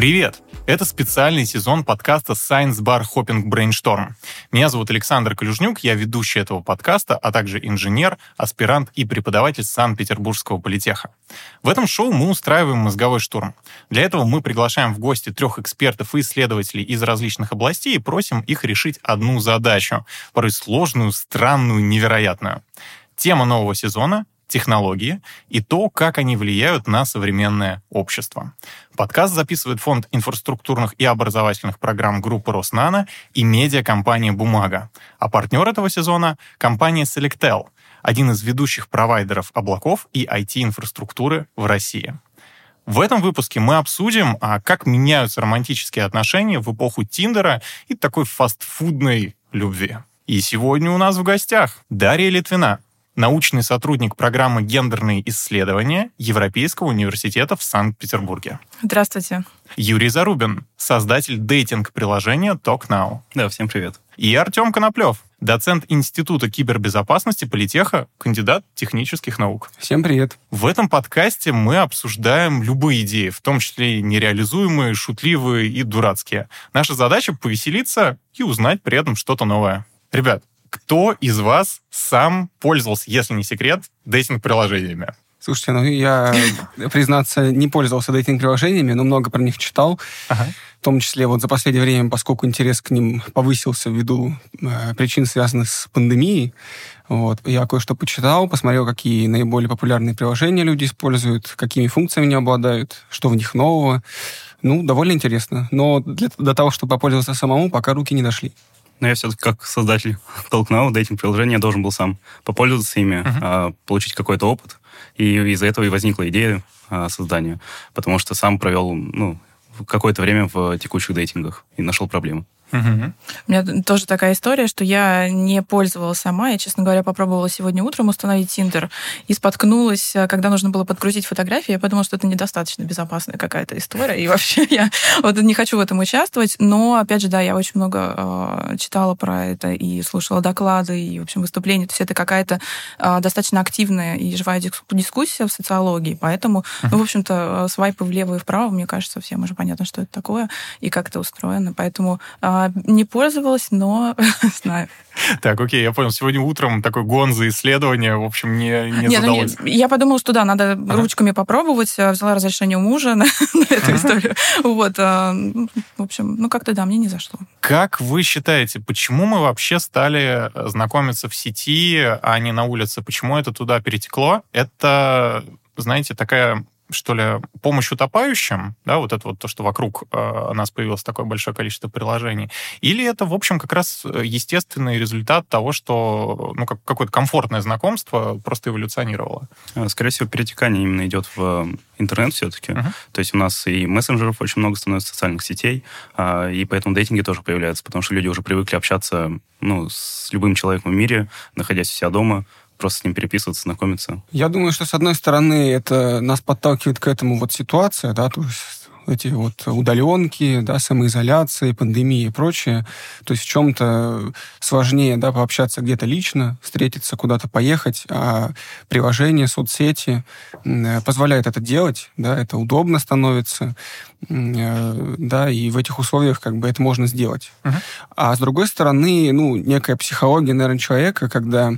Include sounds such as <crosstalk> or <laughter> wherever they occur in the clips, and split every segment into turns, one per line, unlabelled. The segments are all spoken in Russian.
Привет! Это специальный сезон подкаста Science Bar Hopping Brainstorm. Меня зовут Александр Калюжнюк, я ведущий этого подкаста, а также инженер, аспирант и преподаватель Санкт-Петербургского политеха. В этом шоу мы устраиваем мозговой штурм. Для этого мы приглашаем в гости трех экспертов и исследователей из различных областей и просим их решить одну задачу, порой сложную, странную, невероятную. Тема нового сезона технологии и то, как они влияют на современное общество. Подкаст записывает фонд инфраструктурных и образовательных программ группы Роснано и медиакомпания «Бумага». А партнер этого сезона — компания Selectel, один из ведущих провайдеров облаков и IT-инфраструктуры в России. В этом выпуске мы обсудим, а как меняются романтические отношения в эпоху Тиндера и такой фастфудной любви. И сегодня у нас в гостях Дарья Литвина, научный сотрудник программы «Гендерные исследования» Европейского университета в Санкт-Петербурге.
Здравствуйте.
Юрий Зарубин, создатель дейтинг-приложения TalkNow.
Да, всем привет.
И Артем Коноплев, доцент Института кибербезопасности Политеха, кандидат технических наук.
Всем привет.
В этом подкасте мы обсуждаем любые идеи, в том числе нереализуемые, шутливые и дурацкие. Наша задача — повеселиться и узнать при этом что-то новое. Ребят, кто из вас сам пользовался, если не секрет, дейтинг-приложениями?
Слушайте, ну я, признаться, не пользовался дейтинг-приложениями, но много про них читал. Ага. В том числе вот за последнее время, поскольку интерес к ним повысился ввиду э, причин, связанных с пандемией, вот, я кое-что почитал, посмотрел, какие наиболее популярные приложения люди используют, какими функциями они обладают, что в них нового. Ну, довольно интересно. Но для, для того, чтобы попользоваться самому, пока руки не дошли.
Но я все-таки как создатель <laughs> толкнул этим приложения, я должен был сам попользоваться ими, uh-huh. получить какой-то опыт. И из-за этого и возникла идея а, создания. Потому что сам провел ну, какое-то время в текущих дейтингах и нашел проблемы.
Угу. У меня тоже такая история, что я не пользовалась сама. Я, честно говоря, попробовала сегодня утром установить Тиндер и споткнулась, э, когда нужно было подгрузить фотографии. Я подумала, что это недостаточно безопасная какая-то история. И вообще я вот не хочу в этом участвовать. Но, опять же, да, я очень много э, читала про это и слушала доклады, и, в общем, выступления. То есть это какая-то э, достаточно активная и живая дискуссия в социологии. Поэтому, ну, в общем-то, э, свайпы влево и вправо, мне кажется, всем уже понятно, что это такое и как это устроено. Поэтому э, а, не пользовалась, но <laughs> знаю.
Так, окей, я понял. Сегодня утром такое гонза исследование, в общем, не, не нет, задалось.
Ну, нет, я подумала, что да, надо ага. ручками попробовать. А, взяла разрешение у мужа <laughs> на, на эту ага. историю. Вот, а, в общем, ну как-то да, мне не зашло.
Как вы считаете, почему мы вообще стали знакомиться в сети, а не на улице? Почему это туда перетекло? Это, знаете, такая что ли, помощь утопающим, да, вот это вот то, что вокруг э, нас появилось такое большое количество приложений, или это, в общем, как раз э, естественный результат того, что, ну, как, какое-то комфортное знакомство просто эволюционировало?
А, скорее всего, перетекание именно идет в интернет все-таки. Uh-huh. То есть у нас и мессенджеров очень много становится, социальных сетей, а, и поэтому дейтинги тоже появляются, потому что люди уже привыкли общаться, ну, с любым человеком в мире, находясь у себя дома, просто с ним переписываться, знакомиться.
Я думаю, что, с одной стороны, это нас подталкивает к этому вот ситуация, да, то есть эти вот удаленки, да, самоизоляции, пандемии и прочее. То есть в чем-то сложнее, да, пообщаться где-то лично, встретиться, куда-то поехать, а приложение, соцсети позволяет это делать, да, это удобно становится, э, да, и в этих условиях как бы это можно сделать. Uh-huh. А с другой стороны, ну, некая психология, наверное, человека, когда Э,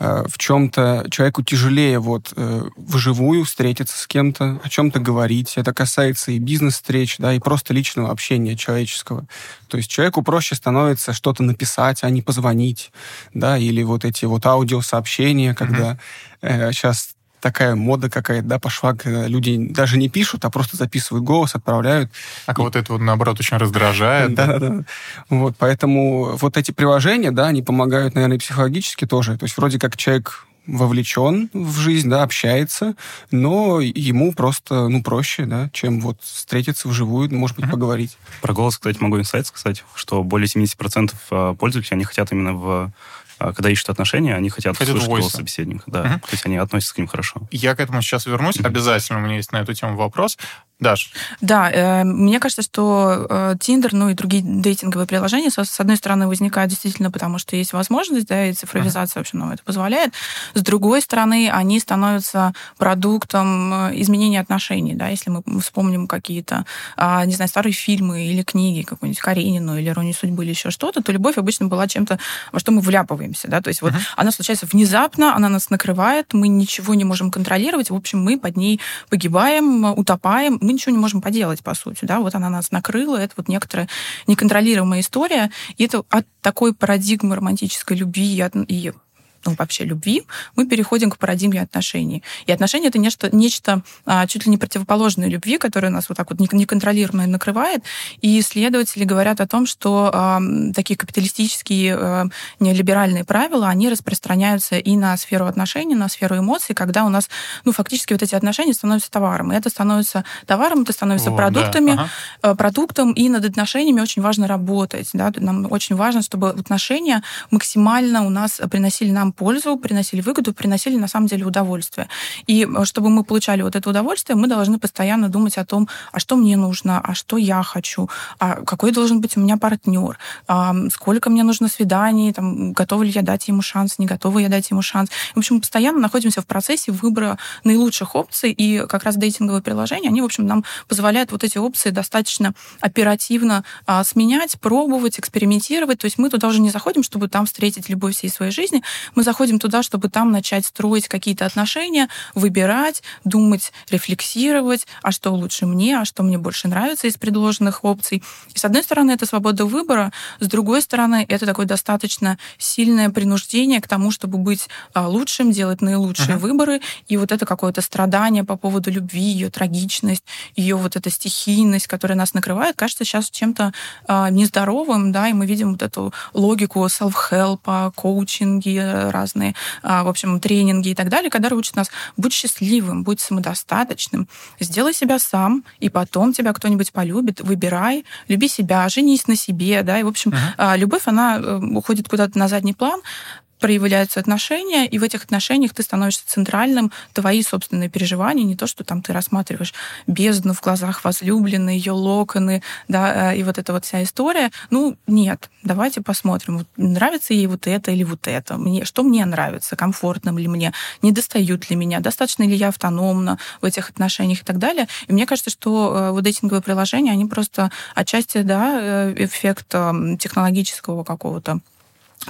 в чем-то человеку тяжелее вот э, вживую встретиться с кем-то, о чем-то говорить. Это касается и бизнес-встреч, да, и просто личного общения человеческого. То есть человеку проще становится что-то написать, а не позвонить, да, или вот эти вот аудиосообщения, когда mm-hmm. э, сейчас такая мода какая-то, да, пошла, когда люди даже не пишут, а просто записывают голос, отправляют.
А кого-то это, вот, наоборот, очень раздражает.
Да, да, да. Вот, поэтому вот эти приложения, да, они помогают, наверное, и психологически тоже. То есть вроде как человек вовлечен в жизнь, да, общается, но ему просто, ну, проще, да, чем вот встретиться вживую, может быть, поговорить.
Про голос, кстати, могу инсайт сказать, что более 70% а, пользователей, они хотят именно в когда ищут отношения, они хотят, хотят слышать голос собеседника. Да. Угу. То есть они относятся к ним хорошо.
Я к этому сейчас вернусь. Обязательно у меня есть на эту тему вопрос. Даш.
Да, э, мне кажется, что э, Tinder, ну и другие дейтинговые приложения, с, одной стороны, возникают действительно потому, что есть возможность, да, и цифровизация uh-huh. вообще нам это позволяет. С другой стороны, они становятся продуктом э, изменения отношений, да, если мы вспомним какие-то, э, не знаю, старые фильмы или книги, какую-нибудь Каренину или Иронию судьбы или еще что-то, то любовь обычно была чем-то, во что мы вляпываемся, да, то есть uh-huh. вот она случается внезапно, она нас накрывает, мы ничего не можем контролировать, в общем, мы под ней погибаем, утопаем, мы ничего не можем поделать, по сути, да, вот она нас накрыла, это вот некоторая неконтролируемая история, и это от такой парадигмы романтической любви и ну, вообще любви, мы переходим к парадигме отношений. И отношения — это нечто, нечто а, чуть ли не противоположное любви, которое нас вот так вот неконтролируемо накрывает. И исследователи говорят о том, что а, такие капиталистические а, неолиберальные правила, они распространяются и на сферу отношений, на сферу эмоций, когда у нас, ну, фактически вот эти отношения становятся товаром. И это становится товаром, это становится О, продуктами, да. ага. продуктом, и над отношениями очень важно работать. Да? Нам очень важно, чтобы отношения максимально у нас приносили нам пользу, приносили выгоду, приносили на самом деле удовольствие. И э, чтобы мы получали вот это удовольствие, мы должны постоянно думать о том, а что мне нужно, а что я хочу, а какой должен быть у меня партнер, а сколько мне нужно свиданий, там, готова ли я дать ему шанс, не готова я дать ему шанс. В общем, постоянно находимся в процессе выбора наилучших опций, и как раз дейтинговые приложения, они, в общем, нам позволяют вот эти опции достаточно оперативно а, сменять, пробовать, экспериментировать. То есть мы туда уже не заходим, чтобы там встретить любовь всей своей жизни. Мы заходим туда, чтобы там начать строить какие-то отношения, выбирать, думать, рефлексировать, а что лучше мне, а что мне больше нравится из предложенных опций. И с одной стороны, это свобода выбора, с другой стороны, это такое достаточно сильное принуждение к тому, чтобы быть а, лучшим, делать наилучшие uh-huh. выборы, и вот это какое-то страдание по поводу любви, ее трагичность, ее вот эта стихийность, которая нас накрывает, кажется сейчас чем-то а, нездоровым, да, и мы видим вот эту логику self-help, коучинги, разные, а, в общем, тренинги и так далее, когда учат нас будь счастливым, будь самодостаточным, сделай себя сам, и потом тебя кто-нибудь полюбит, выбирай, люби себя, женись на себе, да, и, в общем, uh-huh. любовь, она э, уходит куда-то на задний план, проявляются отношения, и в этих отношениях ты становишься центральным, твои собственные переживания, не то, что там ты рассматриваешь бездну в глазах возлюбленной, ее локоны, да, э, и вот эта вот вся история. Ну, нет, давайте посмотрим, вот, нравится ей вот это или вот это, мне, что мне нравится, комфортно ли мне, не достают ли меня, достаточно ли я автономна в этих отношениях и так далее. И мне кажется, что э, вот дейтинговые приложения, они просто отчасти, да, э, эффект технологического какого-то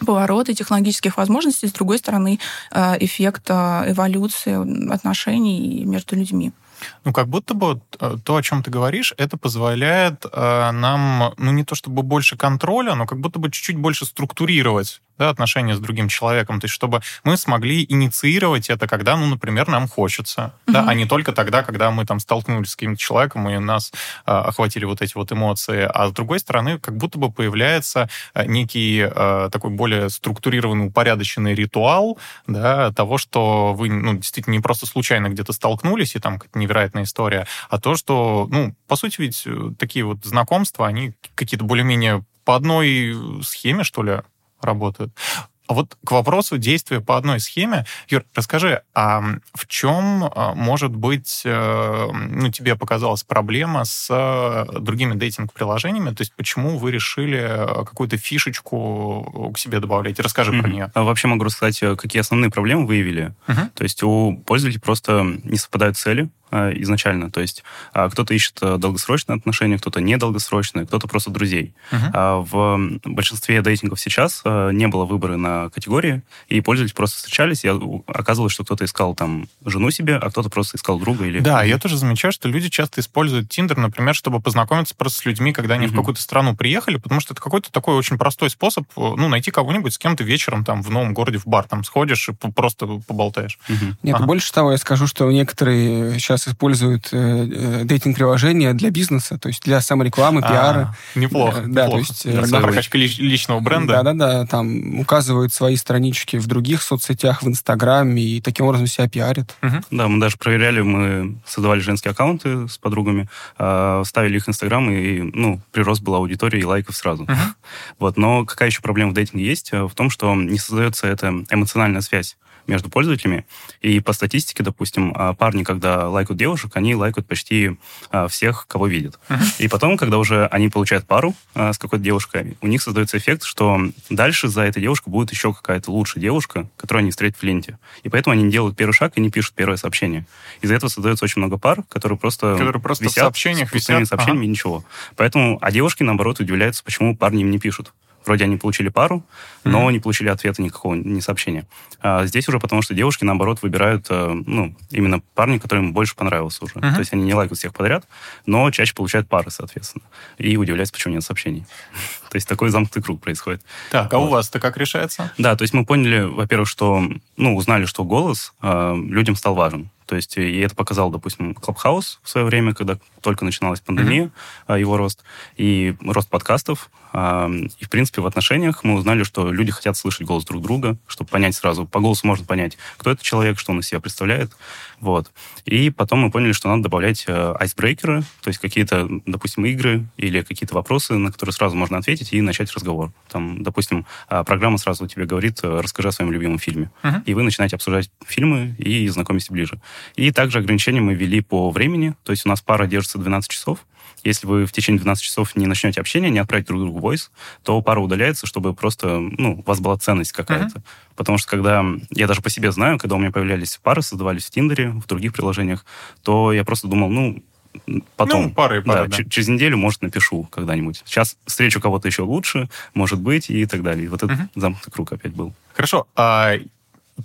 повороты технологических возможностей, с другой стороны, э, эффект эволюции отношений между людьми.
Ну, как будто бы э, то, о чем ты говоришь, это позволяет э, нам, ну, не то чтобы больше контроля, но как будто бы чуть-чуть больше структурировать да, отношения с другим человеком, то есть чтобы мы смогли инициировать это, когда, ну, например, нам хочется, mm-hmm. да, а не только тогда, когда мы там столкнулись с каким-то человеком и нас э, охватили вот эти вот эмоции, а с другой стороны, как будто бы появляется э, некий э, такой более структурированный, упорядоченный ритуал, да, того, что вы, ну, действительно не просто случайно где-то столкнулись, и там какая-то невероятная история, а то, что, ну, по сути ведь э, такие вот знакомства, они какие-то более-менее по одной схеме, что ли, работают. А вот к вопросу действия по одной схеме, Юр, расскажи, а в чем а, может быть, э, ну, тебе показалась проблема с э, другими дейтинг-приложениями? То есть почему вы решили какую-то фишечку к себе добавлять? Расскажи mm-hmm. про нее.
А вообще могу рассказать, какие основные проблемы выявили. Uh-huh. То есть у пользователей просто не совпадают цели, изначально. То есть а, кто-то ищет э, долгосрочные отношения, кто-то недолгосрочные, кто-то просто друзей. Uh-huh. В большинстве дейтингов сейчас э, не было выбора на категории, и пользователи просто встречались, и оказывалось, что кто-то искал там жену себе, а кто-то просто искал друга или...
Да, я тоже замечаю, что люди часто используют Тиндер, например, чтобы познакомиться просто с людьми, когда они uh-huh. в какую-то страну приехали, потому что это какой-то такой очень простой способ, ну, найти кого-нибудь с кем то вечером там в новом городе в бар там сходишь и просто поболтаешь.
Uh-huh. Нет, ага. больше того, я скажу, что некоторые сейчас сейчас используют э, э, дейтинг-приложения для бизнеса, то есть для саморекламы, а, пиара.
Неплохо.
Э,
да,
неплохо. то есть... Для
э, прокачки личного бренда.
Да-да-да, там указывают свои странички в других соцсетях, в Инстаграме, и таким образом себя пиарят.
Угу. Да, мы даже проверяли, мы создавали женские аккаунты с подругами, э, ставили их в Инстаграм, и, ну, прирост был аудитории и лайков сразу. Угу. Вот, но какая еще проблема в дейтинге есть? В том, что не создается эта эмоциональная связь между пользователями. И по статистике, допустим, а, парни, когда лайкают девушек, они лайкают почти а, всех, кого видят. И потом, когда уже они получают пару а, с какой-то девушкой, у них создается эффект, что дальше за этой девушкой будет еще какая-то лучшая девушка, которую они встретят в ленте. И поэтому они делают первый шаг и не пишут первое сообщение. Из-за этого создается очень много пар, которые просто,
которые просто
висят
в сообщениях
с висят. сообщениями ага. и ничего. Поэтому, а девушки, наоборот, удивляются, почему парни им не пишут. Вроде они получили пару, но mm-hmm. не получили ответа никакого, ни сообщения. А здесь уже потому, что девушки, наоборот, выбирают э, ну, именно парня, который им больше понравился уже. Mm-hmm. То есть они не лайкают всех подряд, но чаще получают пары, соответственно. И удивляются, почему нет сообщений. <laughs> то есть такой замкнутый круг происходит.
Так, а вот. у вас-то как решается?
Да, то есть мы поняли, во-первых, что, ну, узнали, что голос э, людям стал важен. То есть, и это показал, допустим, Clubhouse в свое время, когда только начиналась пандемия, mm-hmm. его рост, и рост подкастов. И, в принципе, в отношениях мы узнали, что люди хотят слышать голос друг друга, чтобы понять сразу, по голосу можно понять, кто это человек, что он из себя представляет. Вот. И потом мы поняли, что надо добавлять э, айсбрейкеры, то есть какие-то, допустим, игры или какие-то вопросы, на которые сразу можно ответить и начать разговор. Там, допустим, а, программа сразу тебе говорит, э, расскажи о своем любимом фильме. Uh-huh. И вы начинаете обсуждать фильмы и знакомитесь ближе. И также ограничения мы ввели по времени, то есть у нас пара держится 12 часов, если вы в течение 12 часов не начнете общение, не отправите друг другу voice, то пара удаляется, чтобы просто, ну, у вас была ценность какая-то. Uh-huh. Потому что когда, я даже по себе знаю, когда у меня появлялись пары, создавались в Тиндере, в других приложениях, то я просто думал, ну, потом. Ну,
пары, пары,
да, да. Через неделю, может, напишу когда-нибудь. Сейчас встречу кого-то еще лучше, может быть, и так далее. И вот этот uh-huh. замкнутый круг опять был.
Хорошо. А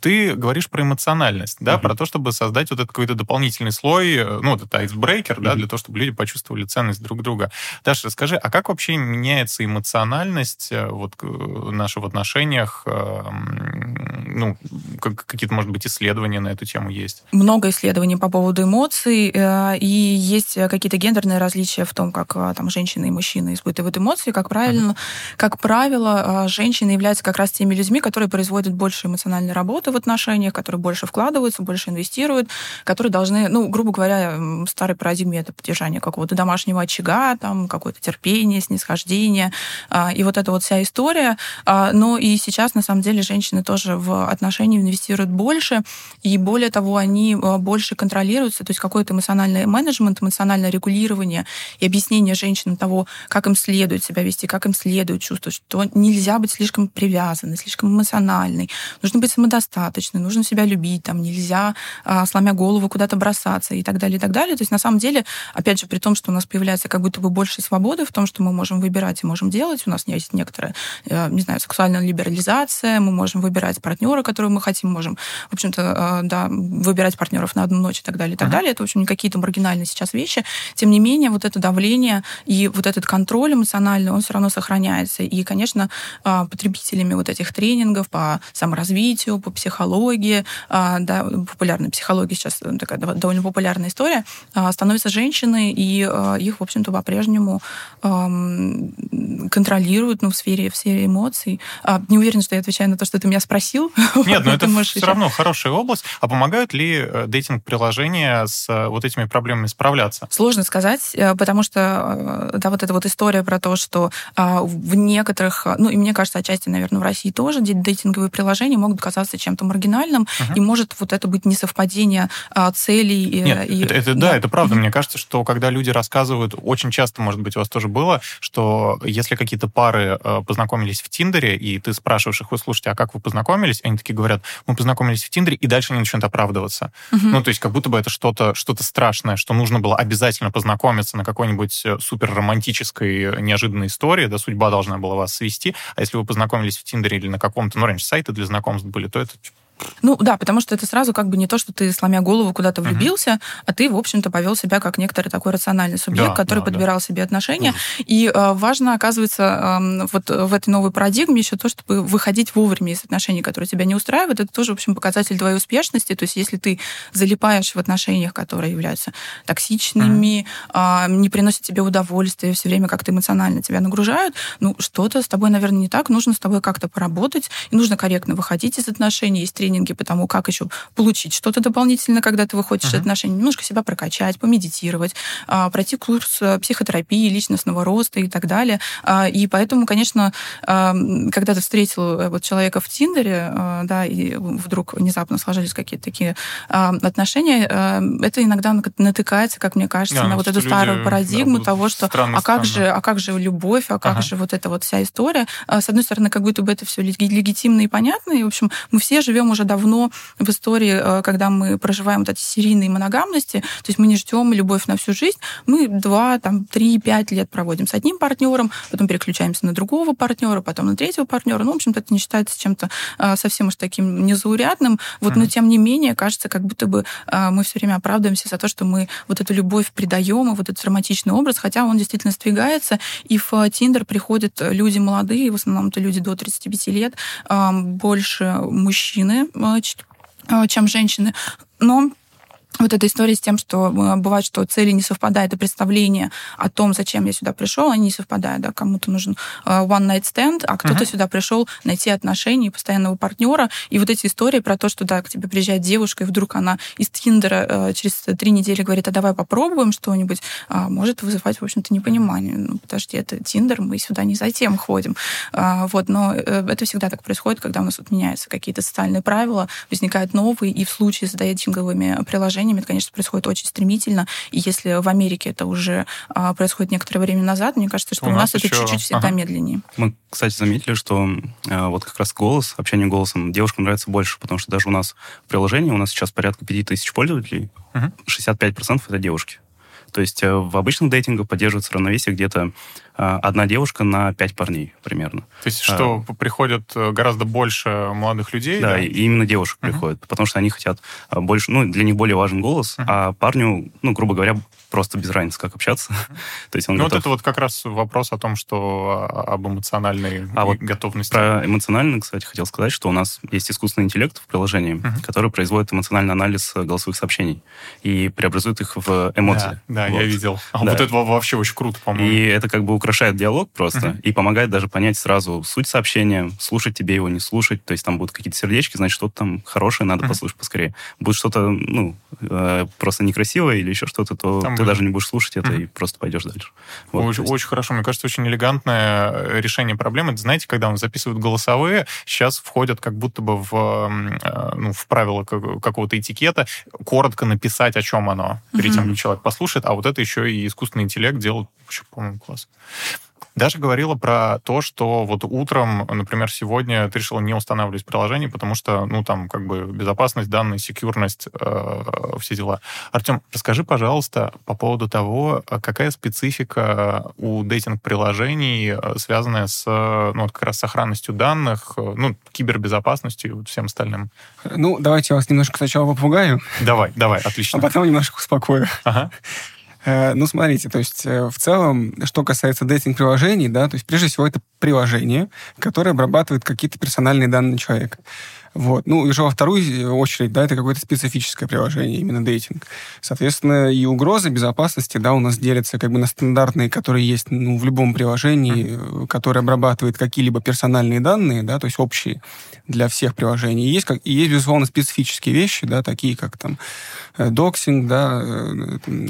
ты говоришь про эмоциональность, да, uh-huh. про то, чтобы создать вот этот какой-то дополнительный слой, э, ну, вот это айсбрейкер, uh-huh. да, для того, чтобы люди почувствовали ценность друг друга. Даша, расскажи, а как вообще меняется эмоциональность э, вот наша в отношениях, эм, ну, как, какие-то, может быть, исследования на эту тему есть?
Много исследований по поводу эмоций, э, и есть какие-то гендерные различия в том, как там женщины и мужчины испытывают эмоции, как правильно, uh-huh. как правило, женщины являются как раз теми людьми, которые производят больше эмоциональной работы, работы в отношениях, которые больше вкладываются, больше инвестируют, которые должны, ну, грубо говоря, старой парадигме это поддержание какого-то домашнего очага, там, какое-то терпение, снисхождение, а, и вот эта вот вся история. А, но и сейчас, на самом деле, женщины тоже в отношения инвестируют больше, и более того, они а, больше контролируются, то есть какой-то эмоциональный менеджмент, эмоциональное регулирование и объяснение женщинам того, как им следует себя вести, как им следует чувствовать, что нельзя быть слишком привязанной, слишком эмоциональной, нужно быть самодостаточной, достаточно, нужно себя любить, там нельзя, а, сломя голову, куда-то бросаться и так далее, и так далее. То есть на самом деле, опять же, при том, что у нас появляется как будто бы больше свободы в том, что мы можем выбирать и можем делать, у нас есть некоторая, э, не знаю, сексуальная либерализация, мы можем выбирать партнера, которого мы хотим, можем, в общем-то, э, да, выбирать партнеров на одну ночь и так далее, и так uh-huh. далее. Это, в общем, не какие-то маргинальные сейчас вещи. Тем не менее, вот это давление и вот этот контроль эмоциональный, он все равно сохраняется. И, конечно, а, потребителями вот этих тренингов по саморазвитию, по психологии, а, да, популярной психологии сейчас э, такая довольно популярная история, а, становятся женщины, и а, их, в общем-то, по-прежнему контролируют ну, в, сфере, в сфере эмоций. Не уверена, что я отвечаю на то, что ты меня спросил.
Нет, <laughs> но это все равно хорошая область. А помогают ли э, дейтинг-приложения с э, вот этими проблемами справляться?
Сложно сказать, потому что да, вот эта вот история про то, что в некоторых, ну и мне кажется, отчасти, наверное, в России тоже дейтинговые приложения могут казаться чем-то маргинальным, uh-huh. и может вот это быть несовпадение а, целей.
Нет, и, это, это, да, да, это правда. Uh-huh. Мне кажется, что когда люди рассказывают, очень часто, может быть, у вас тоже было, что если какие-то пары э, познакомились в Тиндере, и ты спрашиваешь их, вы слушайте, а как вы познакомились? Они такие говорят, мы познакомились в Тиндере, и дальше они начинают оправдываться. Uh-huh. Ну, то есть как будто бы это что-то что страшное, что нужно было обязательно познакомиться на какой-нибудь э, супер романтической э, неожиданной истории, да, судьба должна была вас свести, а если вы познакомились в Тиндере или на каком-то, ну, раньше сайты для знакомств были, то это
ну да, потому что это сразу как бы не то, что ты, сломя голову, куда-то влюбился, uh-huh. а ты, в общем-то, повел себя как некоторый такой рациональный субъект, да, который да, подбирал да. себе отношения. Uh-huh. И э, важно, оказывается, э, вот в этой новой парадигме еще то, чтобы выходить вовремя из отношений, которые тебя не устраивают, это тоже, в общем, показатель твоей успешности. То есть если ты залипаешь в отношениях, которые являются токсичными, uh-huh. э, не приносят тебе удовольствия, все время как-то эмоционально тебя нагружают, ну, что-то с тобой, наверное, не так, нужно с тобой как-то поработать, и нужно корректно выходить из отношений. Есть тренинги по тому, как еще получить что-то дополнительно, когда ты выходишь uh-huh. из отношений, немножко себя прокачать, помедитировать, а, пройти курс э, психотерапии, личностного роста и так далее. А, и поэтому, конечно, когда ты встретил э, вот человека в Тиндере, да, и вдруг внезапно сложились какие-то такие отношения, это иногда натыкается, как мне кажется, да, на вот эту старую парадигму да, того, что а как же, а как же любовь, а как ага. же вот эта вот вся история. С одной стороны, как будто бы это все легитимно и понятно, и, в общем, мы все живем уже давно в истории, когда мы проживаем вот эти серийные моногамности, то есть мы не ждем любовь на всю жизнь, мы два, там, три, пять лет проводим с одним партнером, потом переключаемся на другого партнера, потом на третьего партнера. Ну, в общем-то, это не считается чем-то а, совсем уж таким незаурядным. Вот, mm-hmm. но тем не менее, кажется, как будто бы а, мы все время оправдываемся за то, что мы вот эту любовь придаем, и вот этот романтичный образ, хотя он действительно сдвигается, и в Тиндер приходят люди молодые, в основном это люди до 35 лет, больше мужчины, чем женщины. Но вот эта история с тем, что э, бывает, что цели не совпадают, и представление о том, зачем я сюда пришел, они не совпадают. Да? Кому-то нужен э, one night stand, а кто-то uh-huh. сюда пришел найти отношения, постоянного партнера. И вот эти истории про то, что да, к тебе приезжает девушка, и вдруг она из Тиндера э, через три недели говорит, а давай попробуем что-нибудь, а, может вызывать, в общем-то, непонимание. Ну, подожди, это Тиндер, мы сюда не за тем ходим. А, вот, но это всегда так происходит, когда у нас вот меняются какие-то социальные правила, возникают новые, и в случае с дейтинговыми приложениями приложениями, это, конечно, происходит очень стремительно. И если в Америке это уже а, происходит некоторое время назад, мне кажется, что у, у нас, нас это чуть-чуть всегда ага. медленнее.
Мы, кстати, заметили, что а, вот как раз голос, общение голосом девушкам нравится больше, потому что даже у нас в приложении у нас сейчас порядка 5000 пользователей, угу. 65% это девушки. То есть э, в обычных дейтингах поддерживается равновесие где-то а, одна девушка на пять парней примерно.
То есть что, а, приходят э, гораздо больше молодых людей?
Да, да? и именно девушек uh-huh. приходят, потому что они хотят а, больше, ну, для них более важен голос, uh-huh. а парню, ну, грубо говоря, просто без разницы, как общаться. <laughs> То есть он
ну, готов... вот это вот как раз вопрос о том, что об эмоциональной а вот готовности.
Про эмоциональный, кстати, хотел сказать, что у нас есть искусственный интеллект в приложении, uh-huh. который производит эмоциональный анализ голосовых сообщений и преобразует их в эмоции.
Да, да вот. я видел. А да. Вот это вообще очень круто, по-моему.
И это как бы украшает диалог просто uh-huh. и помогает даже понять сразу суть сообщения, слушать тебе его, не слушать. То есть там будут какие-то сердечки, значит, что-то там хорошее, надо uh-huh. послушать поскорее. Будет что-то, ну, э, просто некрасивое или еще что-то, то там ты даже не будешь слушать это uh-huh. и просто пойдешь дальше.
Вот, очень, есть... очень хорошо. Мне кажется, очень элегантное э, решение проблемы. Знаете, когда он записывают голосовые, сейчас входят как будто бы в, э, ну, в правила какого-то этикета коротко написать, о чем оно, перед uh-huh. тем, как человек послушает. А вот это еще и искусственный интеллект делает, вообще, по-моему, класс. Даже говорила про то, что вот утром, например, сегодня ты решила не устанавливать приложение, потому что, ну, там, как бы безопасность данных, секьюрность, э, все дела. Артем, расскажи, пожалуйста, по поводу того, какая специфика у дейтинг-приложений, э, связанная с, ну, как раз сохранностью данных, э, ну, кибербезопасностью и вот всем остальным.
Ну, давайте я вас немножко сначала попугаю.
Давай, давай, отлично.
А потом немножко успокою. Ага. Э, ну, смотрите, то есть э, в целом, что касается дейтинг-приложений, да, то есть прежде всего это приложение, которое обрабатывает какие-то персональные данные человека. Вот. Ну, и уже во вторую очередь, да, это какое-то специфическое приложение, именно дейтинг. Соответственно, и угрозы безопасности, да, у нас делятся как бы на стандартные, которые есть, ну, в любом приложении, mm-hmm. которое обрабатывает какие-либо персональные данные, да, то есть общие для всех приложений. И есть, как, и есть, безусловно, специфические вещи, да, такие как там э, доксинг, да.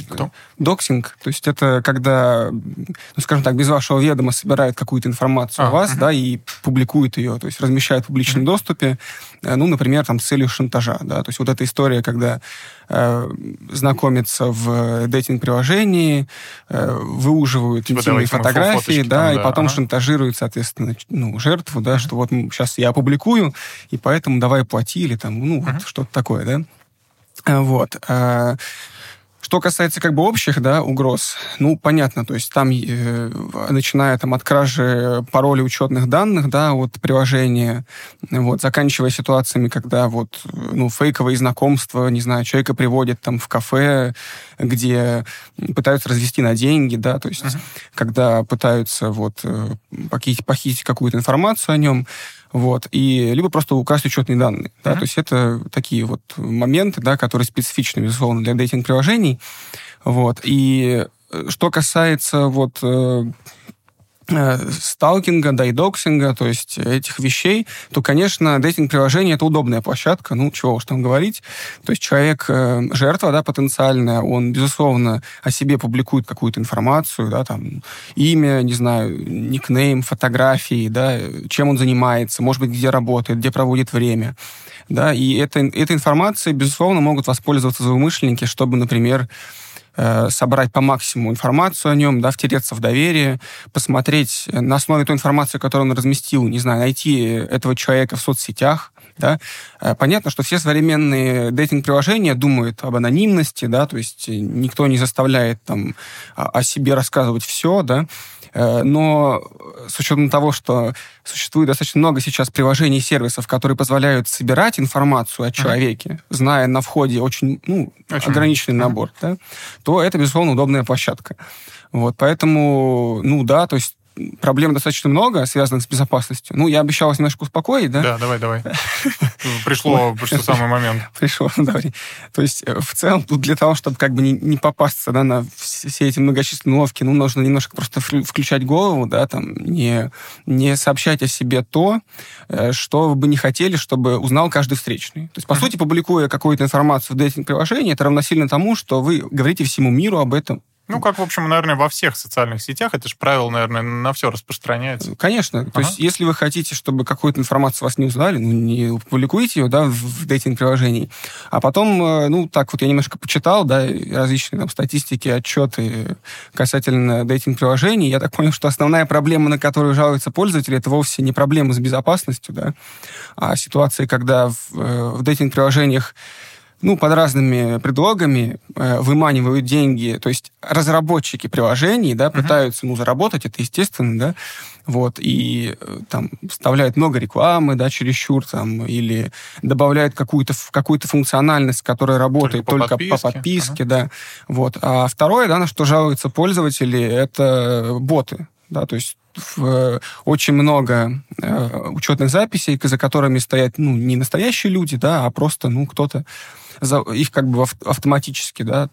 Кто?
Доксинг, то есть это когда, ну, скажем так, без вашего ведома собирают какую-то информацию а, о вас, uh-huh. да, и публикуют ее, то есть размещают в публичном uh-huh. доступе, Э, ну, например, там, с целью шантажа, да, то есть вот эта история, когда э, знакомятся в дейтинг-приложении, э, выуживают типа интимные фотографии, да, там, и потом ага. шантажируют, соответственно, ну, жертву, да, что вот сейчас я опубликую, и поэтому давай плати, или там, ну, вот что-то такое, да. Э, вот. Что касается как бы общих да, угроз, ну, понятно, то есть там, э, начиная там, от кражи паролей учетных данных да, от приложения, вот, заканчивая ситуациями, когда вот, ну, фейковые знакомства, не знаю, человека приводят там в кафе, где пытаются развести на деньги, да, то есть uh-huh. когда пытаются вот э, похитить, похитить какую-то информацию о нем, вот, и либо просто украсть учетные данные. Да, mm-hmm. То есть это такие вот моменты, да, которые специфичны, безусловно, для дейтинг-приложений. Вот, и э, что касается вот э, сталкинга, да и доксинга, то есть этих вещей, то, конечно, дейтинг-приложение — это удобная площадка, ну, чего уж там говорить. То есть человек, э, жертва, да, потенциальная, он, безусловно, о себе публикует какую-то информацию, да, там, имя, не знаю, никнейм, фотографии, да, чем он занимается, может быть, где работает, где проводит время, да, и это, этой информацией, безусловно, могут воспользоваться злоумышленники, чтобы, например, Э, собрать по максимуму информацию о нем, да, втереться в доверие, посмотреть на основе той информации, которую он разместил, не знаю, найти этого человека в соцсетях, да. Э, понятно, что все современные дейтинг-приложения думают об анонимности, да, то есть никто не заставляет там о себе рассказывать все, да, Э, но с учетом того, что существует достаточно много сейчас приложений и сервисов, которые позволяют собирать информацию о человеке, mm-hmm. зная на входе очень, ну, очень ограниченный mm-hmm. набор, да, то это, безусловно, удобная площадка. Вот, поэтому, ну да, то есть проблем достаточно много, связанных с безопасностью. Ну, я обещал вас немножко успокоить, да?
Да, давай, давай. <laughs> Пришло, пришло самый момент. <laughs>
Пришло, <laughs> давай. То есть, э, в целом, тут для того, чтобы как бы не, не попасться да, на все эти многочисленные уловки, ну, нужно немножко просто включать голову, да, там, не, не сообщать о себе то, э, что вы бы не хотели, чтобы узнал каждый встречный. То есть, по сути, публикуя какую-то информацию в дейтинг-приложении, это равносильно тому, что вы говорите всему миру об этом
ну, как, в общем, наверное, во всех социальных сетях, это же правило, наверное, на все распространяется.
Конечно. Ага. То есть, если вы хотите, чтобы какую-то информацию вас не узнали, ну, не публикуйте ее, да, в дейтинг-приложении. А потом, э, ну, так вот я немножко почитал, да, различные там статистики, отчеты касательно дейтинг-приложений. Я так понял, что основная проблема, на которую жалуются пользователи, это вовсе не проблема с безопасностью, да, а ситуации, когда в, э, в дейтинг-приложениях ну, под разными предлогами э, выманивают деньги, то есть разработчики приложений, да, uh-huh. пытаются, ну, заработать, это естественно, да, вот, и э, там вставляют много рекламы, да, чересчур, там, или добавляют какую-то какую функциональность, которая работает только, только по подписке, по подписке uh-huh. да, вот. А второе, да, на что жалуются пользователи, это боты, да, то есть в, очень много э, учетных записей, за которыми стоят, ну, не настоящие люди, да, а просто, ну, кто-то их как бы автоматически да,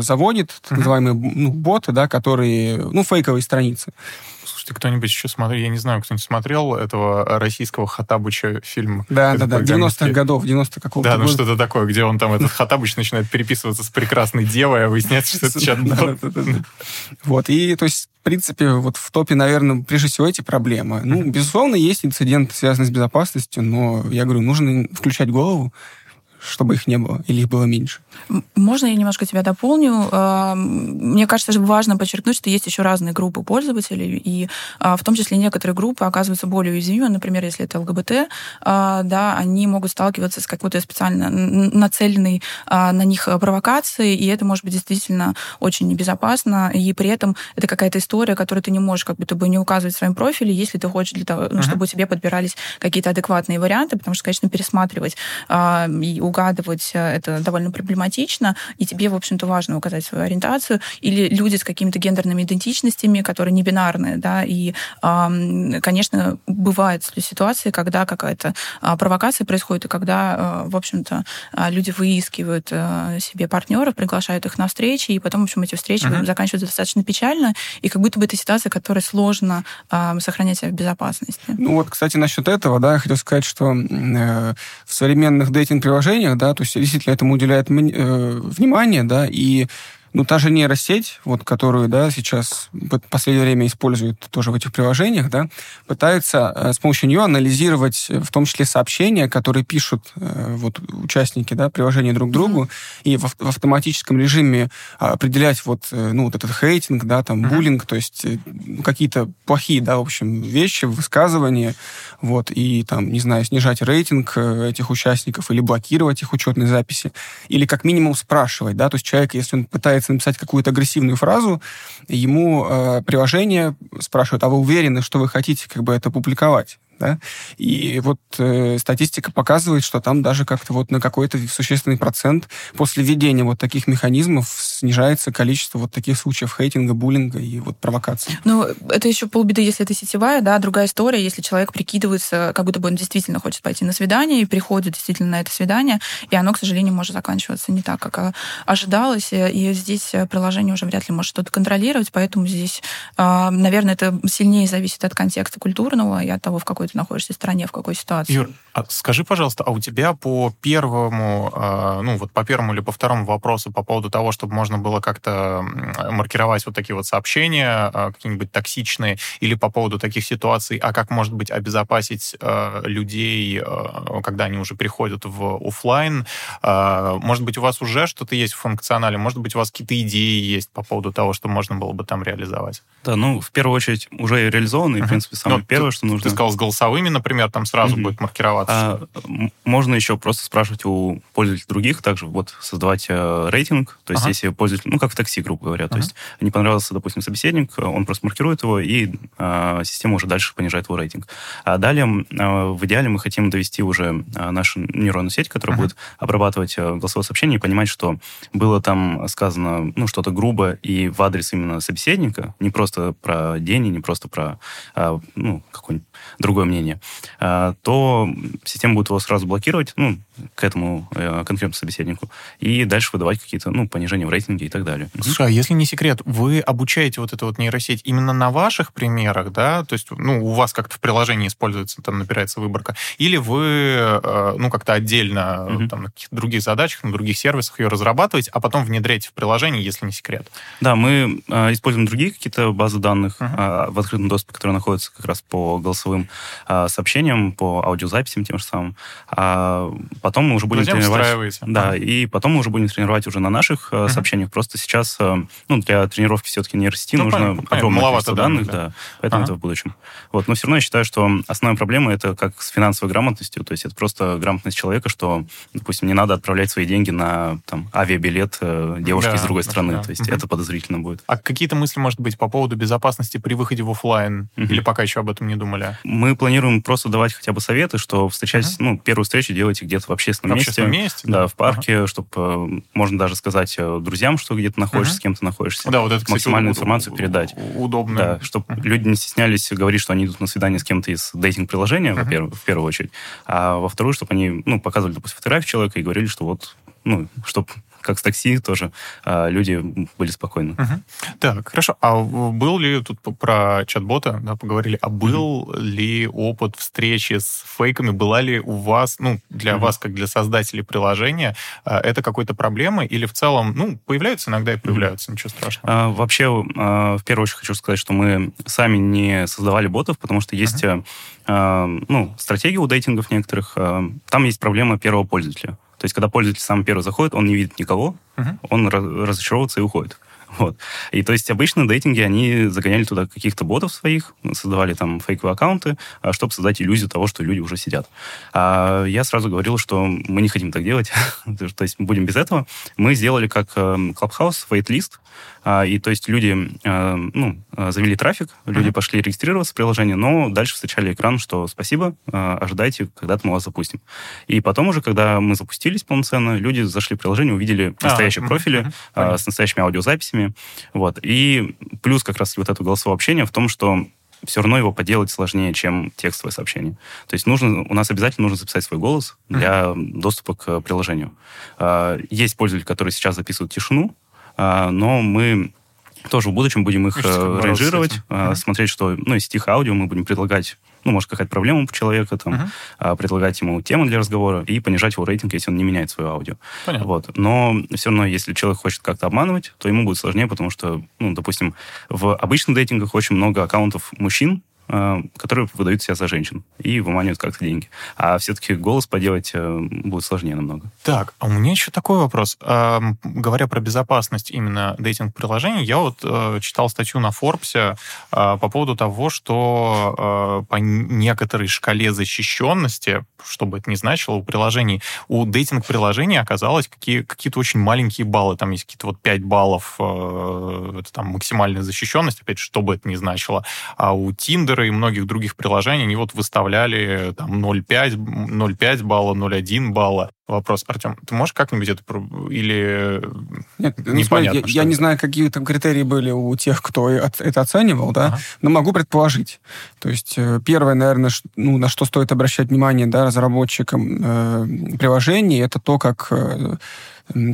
заводит, так называемые ну, боты, да, которые, ну, фейковые страницы.
Слушайте, кто-нибудь еще смотрел, я не знаю, кто-нибудь смотрел этого российского Хатабыча фильм?
Да, да, да, 90-х годов, 90 какого-то
Да, ну что-то такое, где он там, этот Хатабыч, начинает переписываться с прекрасной девой, а выясняется, что это чат-бот.
Вот, и то есть в принципе, вот в топе, наверное, прежде всего эти проблемы. Ну, безусловно, есть инциденты, связанные с безопасностью, но, я говорю, нужно включать голову, чтобы их не было или их было меньше.
Можно я немножко тебя дополню? А, мне кажется, важно подчеркнуть, что есть еще разные группы пользователей, и а, в том числе некоторые группы оказываются более уязвимы. Например, если это ЛГБТ, а, да, они могут сталкиваться с какой-то специально нацеленной на них провокацией, и это может быть действительно очень небезопасно, и при этом это какая-то история, которую ты не можешь как будто бы не указывать в своем профиле, если ты хочешь для того, uh-huh. чтобы тебе подбирались какие-то адекватные варианты, потому что, конечно, пересматривать и угадывать э, это довольно проблематично, и тебе, в общем-то, важно указать свою ориентацию, или люди с какими-то гендерными идентичностями, которые не бинарные, да, и, конечно, бывают ситуации, когда какая-то а, провокация происходит, и когда, э, в общем-то, а, люди выискивают э, себе партнеров, приглашают их на встречи, и потом, в общем, эти встречи uh-huh. заканчиваются достаточно печально, и как будто бы это ситуация, которой сложно сохранять себя в безопасности.
Ну вот, кстати, насчет этого, да, я хотел сказать, что в современных дейтинг-приложениях приложениях, да, то есть действительно этому уделяет э, внимание, да, и ну, та же нейросеть, вот, которую, да, сейчас в последнее время используют тоже в этих приложениях, да, пытаются э, с помощью нее анализировать э, в том числе сообщения, которые пишут э, вот участники, да, приложения друг другу, mm-hmm. и в, в автоматическом режиме определять вот, ну, вот этот хейтинг, да, там, mm-hmm. буллинг, то есть какие-то плохие, да, в общем, вещи, высказывания, вот, и там, не знаю, снижать рейтинг этих участников или блокировать их учетные записи, или как минимум спрашивать, да, то есть человек, если он пытается пытается написать какую-то агрессивную фразу, ему э, приложение спрашивает, а вы уверены, что вы хотите как бы это публиковать? Да? И вот э, статистика показывает, что там даже как-то вот на какой-то существенный процент после введения вот таких механизмов снижается количество вот таких случаев хейтинга, буллинга и вот провокаций.
Ну, это еще полбеды, если это сетевая, да, другая история, если человек прикидывается, как будто бы он действительно хочет пойти на свидание и приходит действительно на это свидание, и оно, к сожалению, может заканчиваться не так, как ожидалось, и здесь приложение уже вряд ли может что-то контролировать, поэтому здесь, а, наверное, это сильнее зависит от контекста культурного и от того, в какой ты находишься стране, в какой ситуации.
Юр, а скажи, пожалуйста, а у тебя по первому, а, ну вот по первому или по второму вопросу по поводу того, чтобы можно было как-то маркировать вот такие вот сообщения, а, какие-нибудь токсичные, или по поводу таких ситуаций, а как, может быть, обезопасить людей, когда они уже приходят в офлайн? Может быть, у вас уже что-то есть в функционале? Может быть, у вас какие-то идеи есть по поводу того, что можно было бы там реализовать?
Да, ну, в первую очередь, уже реализовано, и, в принципе, самое ну, первое,
ты,
что нужно...
Ты сказал, с голосовыми, например, там сразу mm-hmm. будет маркироваться. А,
можно еще просто спрашивать у пользователей других, также вот создавать э, рейтинг, то есть ага. если пользователь, ну, как в такси, грубо говоря, ага. то есть не понравился, допустим, собеседник, он просто маркирует его, и э, система уже дальше понижает его рейтинг. А далее, э, в идеале мы хотим довести уже э, нашу нейронную сеть, которая ага. будет обрабатывать э, голосовое сообщение и понимать, что было там сказано, ну, что-то грубо и в адрес именно собеседника, не просто про день, не просто про, э, ну, какое-нибудь другое мнение, э, то система будет его сразу блокировать, ну, к этому э, конкретному собеседнику, и дальше выдавать какие-то, ну, понижения в рейтинге и так далее.
Слушай, а если не секрет, вы обучаете вот эту вот нейросеть именно на ваших примерах, да? То есть, ну, у вас как-то в приложении используется, там, набирается выборка, или вы, э, ну, как-то отдельно, угу. там, на каких-то других задачах, на других сервисах ее разрабатываете, а потом внедряете в приложение, если не секрет?
Да, мы используем другие какие-то базы данных угу. в открытом доступе, которые находятся как раз по голосовым э, сообщениям, по аудиозаписям тем же самым. А потом мы уже будем Затем тренировать... Да, а. и потом мы уже будем тренировать уже на наших uh-huh. сообщениях. Просто сейчас, э, ну, для тренировки все-таки нейросети ну, нужно понятно, огромное количество данных, да. да поэтому uh-huh. это в будущем. Вот, но все равно я считаю, что основная проблема это как с финансовой грамотностью, то есть это просто грамотность человека, что, допустим, не надо отправлять свои деньги на там, авиабилет э, девушки да, из другой страны, да. то есть uh-huh. это подозрительно будет.
А какие-то мысли, может быть, по поводу безопасности при выходе в офлайн? Uh-huh. Или пока еще об этом не думали?
Мы планируем просто давать хотя бы советы, что встречать, uh-huh. ну, первую встречу делайте где-то в общественном, в общественном месте. месте. Да, да в парке, ага. чтобы э, можно даже сказать э, друзьям, что где-то находишься, ага. с кем то находишься.
Да, вот это,
кстати, максимальную информацию передать.
Удобно.
Да, чтобы ага. люди не стеснялись говорить, что они идут на свидание с кем-то из дейтинг-приложения, ага. во-первых, в первую очередь, а во-вторую, чтобы они, ну, показывали, допустим, фотографию человека и говорили, что вот, ну, чтобы как с такси тоже а, люди были спокойны.
Угу. Так, хорошо. А был ли тут про чат-бота, да, поговорили, а был угу. ли опыт встречи с фейками? Была ли у вас, ну, для угу. вас, как для создателей приложения, а, это какой-то проблемой? Или в целом, ну, появляются иногда и появляются, угу. ничего страшного?
А, вообще, а, в первую очередь хочу сказать, что мы сами не создавали ботов, потому что есть, угу. а, ну, стратегии у дейтингов некоторых. А, там есть проблема первого пользователя. То есть, когда пользователь сам первый заходит, он не видит никого, uh-huh. он разочаровывается и уходит. <laughs> Вот. И то есть обычно дейтинги, они загоняли туда каких-то ботов своих, создавали там фейковые аккаунты, а, чтобы создать иллюзию того, что люди уже сидят. А я сразу говорил, что мы не хотим так делать, <laughs> то есть будем без этого. Мы сделали как эм, Clubhouse, waitlist, а, и то есть люди э, ну, э, завели трафик, люди uh-huh. пошли регистрироваться в приложение, но дальше встречали экран, что спасибо, э, ожидайте, когда-то мы вас запустим. И потом уже, когда мы запустились полноценно, люди зашли в приложение, увидели а, настоящие uh-huh. профили uh-huh. с настоящими аудиозаписями. Вот. И плюс как раз вот это голосовое общение в том, что все равно его поделать сложнее, чем текстовое сообщение. То есть нужно, у нас обязательно нужно записать свой голос для mm-hmm. доступа к приложению. Есть пользователи, которые сейчас записывают тишину, а, но мы тоже в будущем будем их э, ранжировать, uh-huh. смотреть, что, ну, из тихо аудио мы будем предлагать, ну, может, какая-то проблема у человека, там, uh-huh. предлагать ему тему для разговора и понижать его рейтинг, если он не меняет свое аудио. Понятно. Вот. Но все равно, если человек хочет как-то обманывать, то ему будет сложнее, потому что, ну, допустим, в обычных дейтингах очень много аккаунтов мужчин, которые выдают себя за женщин и выманивают как-то деньги. А все-таки голос поделать э, будет сложнее намного.
Так, а у меня еще такой вопрос. Говоря про безопасность именно дейтинг-приложений, я вот э, читал статью на Forbes по поводу того, что по некоторой шкале защищенности, что бы это ни значило, у приложений, у дейтинг-приложений оказалось какие, какие-то очень маленькие баллы. Там есть какие-то вот 5 баллов, это там максимальная защищенность, опять же, что бы это ни значило. А у Tinder Тиндера и многих других приложений, они вот выставляли там 0,5, 0,5 балла, 0,1 балла. Вопрос, Артем, ты можешь как-нибудь это... Или
Нет, ну, непонятно? Смотри, я, я не знаю, какие там критерии были у тех, кто это оценивал, да, ага. но могу предположить. То есть э, первое, наверное, ну, на что стоит обращать внимание да, разработчикам э, приложений, это то, как э,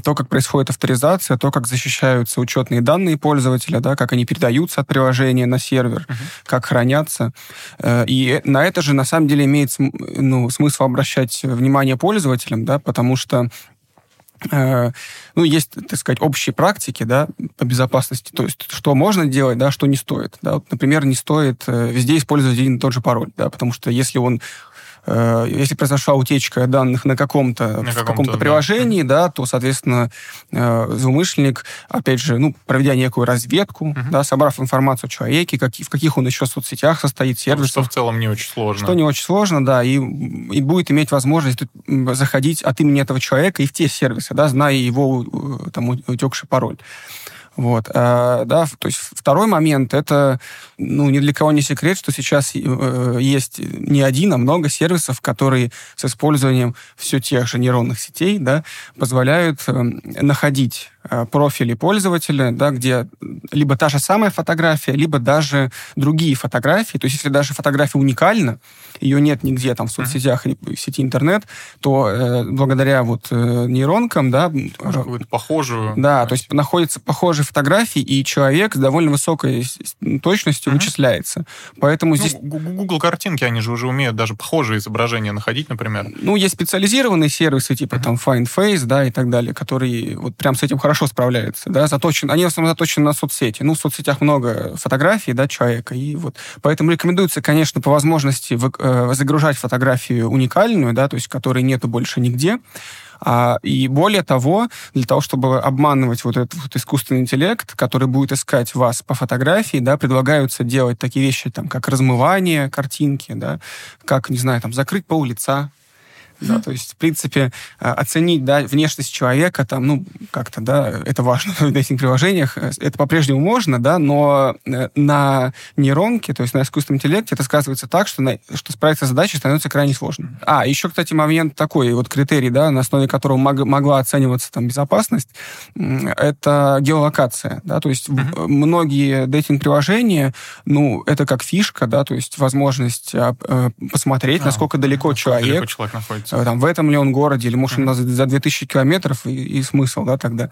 то, как происходит авторизация, то, как защищаются учетные данные пользователя, да, как они передаются от приложения на сервер, uh-huh. как хранятся. Э, и на это же на самом деле имеет ну, смысл обращать внимание пользователям, да, потому что э, ну, есть, так сказать, общие практики, да, по безопасности, то есть, что можно делать, да, что не стоит, да, вот, например, не стоит э, везде использовать один и тот же пароль, да, потому что если он Э, если произошла утечка данных на каком-то, на каком-то, приложении, да. да, то, соответственно, э, злоумышленник, опять же, ну, проведя некую разведку, угу. да, собрав информацию о человеке, как, в каких он еще соцсетях состоит, сервисах.
Что в целом не очень сложно.
Что не очень сложно, да, и, и будет иметь возможность заходить от имени этого человека и в те сервисы, да, зная его э, там утекший пароль. Вот, а, да, то есть второй момент это, ну, ни для кого не секрет, что сейчас э, есть не один, а много сервисов, которые с использованием все тех же нейронных сетей, да, позволяют э, находить профили пользователя, да, где либо та же самая фотография, либо даже другие фотографии. То есть если даже фотография уникальна, ее нет нигде там в соцсетях или в сети интернет, то э, благодаря вот э, нейронкам, да...
Какую-то похожую.
Да, то есть находятся похожие фотографии, и человек с довольно высокой точностью uh-huh. вычисляется. Поэтому
ну,
здесь...
Google картинки, они же уже умеют даже похожие изображения находить, например.
Ну, есть специализированные сервисы, типа uh-huh. там Find Face, да, и так далее, которые вот прям с этим хорошо хорошо справляются, да, заточен, они в основном заточены на соцсети. Ну, в соцсетях много фотографий, да, человека, и вот. Поэтому рекомендуется, конечно, по возможности вы, э, загружать фотографию уникальную, да, то есть которой нету больше нигде, а, и более того, для того, чтобы обманывать вот этот вот искусственный интеллект, который будет искать вас по фотографии, да, предлагаются делать такие вещи, там, как размывание картинки, да, как, не знаю, там, закрыть пол лица, да, то есть, в принципе, а, оценить да, внешность человека, там, ну, как-то, да, это важно <laughs> в этих приложениях, э, это по-прежнему можно, да, но э, на нейронке, то есть на искусственном интеллекте, это сказывается так, что, на, что справиться с задачей становится крайне сложно. А, еще, кстати, момент такой, вот критерий, да, на основе которого мог, могла оцениваться там безопасность, это геолокация, да, то есть mm-hmm. многие дейтинг-приложения, ну, это как фишка, да, то есть возможность а, э, посмотреть, а, насколько далеко человек, далеко человек находится Э, там, в этом ли он городе, или, может, mm-hmm. за 2000 километров, и, и смысл, да, тогда.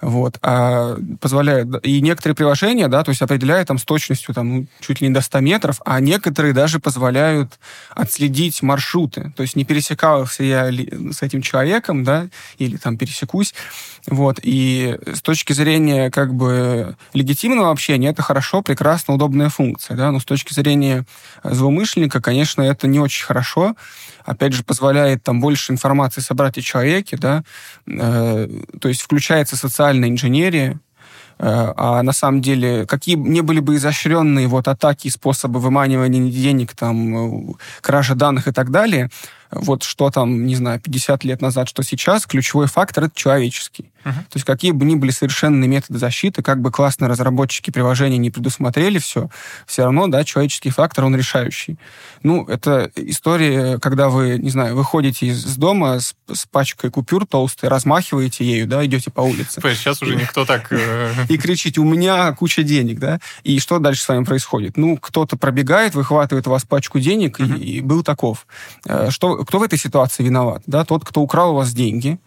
Вот. А позволяет... И некоторые приложения, да, то есть определяют там с точностью там, ну, чуть ли не до 100 метров, а некоторые даже позволяют отследить маршруты. То есть не пересекался я с этим человеком, да, или там пересекусь, вот. И с точки зрения как бы легитимного общения это хорошо, прекрасно, удобная функция, да, но с точки зрения злоумышленника, конечно, это не очень хорошо. Опять же, позволяет там больше информации собрать о человеке, да, э, то есть включается социальная инженерия, э, а на самом деле, какие не были бы изощренные вот атаки способы выманивания денег, там, э, кража данных и так далее, вот что там, не знаю, 50 лет назад, что сейчас, ключевой фактор — это человеческий. Uh-huh. То есть какие бы ни были совершенные методы защиты, как бы классно разработчики приложения не предусмотрели все, все равно, да, человеческий фактор, он решающий. Ну, это история, когда вы, не знаю, выходите из дома с, с пачкой купюр толстой, размахиваете ею, да, идете по улице.
Сейчас уже никто так... Э, <laughs>
и кричите, у меня куча денег, да, и что дальше с вами происходит? Ну, кто-то пробегает, выхватывает у вас пачку денег, и был таков. Э, что, кто в этой ситуации виноват? Да, тот, кто украл у вас деньги,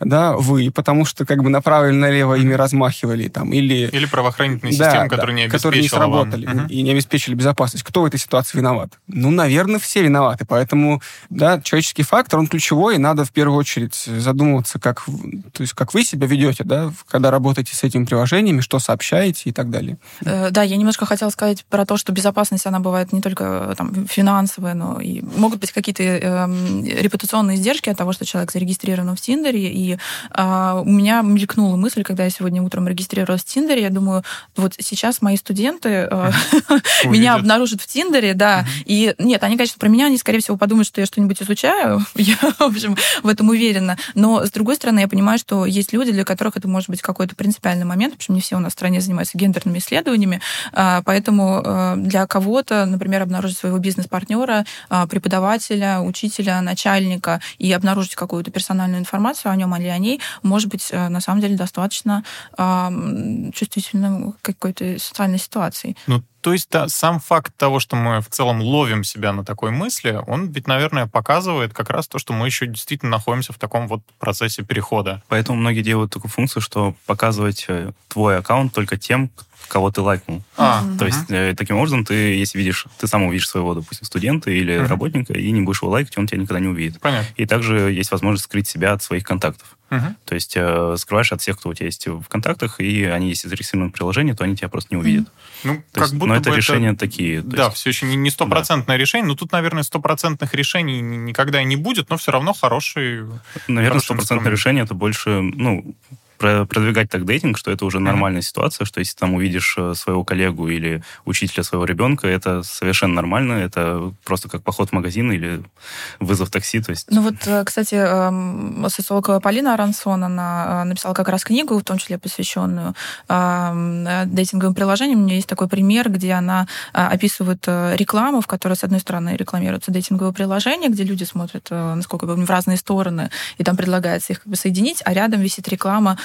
да, вы, потому что как бы направо или налево ими размахивали, там, или...
Или правоохранительные да, системы, которые да, не
которые не сработали вам. и не обеспечили безопасность. Кто в этой ситуации виноват? Ну, наверное, все виноваты. Поэтому, да, человеческий фактор, он ключевой, и надо в первую очередь задумываться, как, то есть, как вы себя ведете, да, когда работаете с этими приложениями, что сообщаете и так далее.
Э, да, я немножко хотела сказать про то, что безопасность, она бывает не только там финансовая, но и могут быть какие-то э, репутационные издержки от того, что человек зарегистрирован в Тиндере. И э, у меня мелькнула мысль, когда я сегодня утром регистрировалась в Тиндере, я думаю, вот сейчас мои студенты э, <laughs> меня обнаружат в Тиндере, да. И нет, они, конечно, про меня, они, скорее всего, подумают, что я что-нибудь изучаю. <laughs> Я, в общем, в этом уверена. Но, с другой стороны, я понимаю, что есть люди, для которых это может быть какой-то принципиальный момент. В общем, не все у нас в стране занимаются гендерными исследованиями. А, поэтому э, для кого-то, например, обнаружить своего бизнес-партнера, а, преподавателя, учителя, начальника и обнаружить какую-то персональную информацию о нем или о ней, может быть, э, на самом деле достаточно чувствительным какой-то социальной ситуации.
Ну, то есть да, сам факт того, что мы в целом ловим себя на такой мысли, он ведь, наверное, показывает как раз то, что мы еще действительно находимся в таком вот процессе перехода.
Поэтому многие делают такую функцию, что показывать э, твой аккаунт только тем, кого ты лайкнул. А, То есть э, таким образом ты, если видишь, ты сам увидишь своего, допустим, студента или uh работника, и не будешь его лайкать, он тебя никогда не увидит.
Понятно.
И также есть возможность скрыть себя от своих контактов. uh То есть э, скрываешь от всех, кто у тебя есть в контактах, и они, если зарегистрированы в приложении, то они тебя просто не увидят.
Ну,
то
как
есть,
будто
но это
бы
решения такие.
Да,
есть...
все еще не стопроцентное да. решение, но тут, наверное, стопроцентных решений никогда и не будет, но все равно хороший...
Наверное, стопроцентное решение это больше, ну, продвигать так дейтинг, что это уже нормальная ситуация, что если там увидишь э, своего коллегу или учителя своего ребенка, это совершенно нормально, это просто как поход в магазин или вызов такси. То есть...
Ну вот, э, кстати, эм, социолог Полина Арансон, она э, написала как раз книгу, в том числе посвященную эм, дейтинговым приложениям. У меня есть такой пример, где она описывает рекламу, в которой, с одной стороны, рекламируется дейтинговое приложение, где люди смотрят, насколько помню, в разные стороны, и там предлагается их как бы соединить, а рядом висит реклама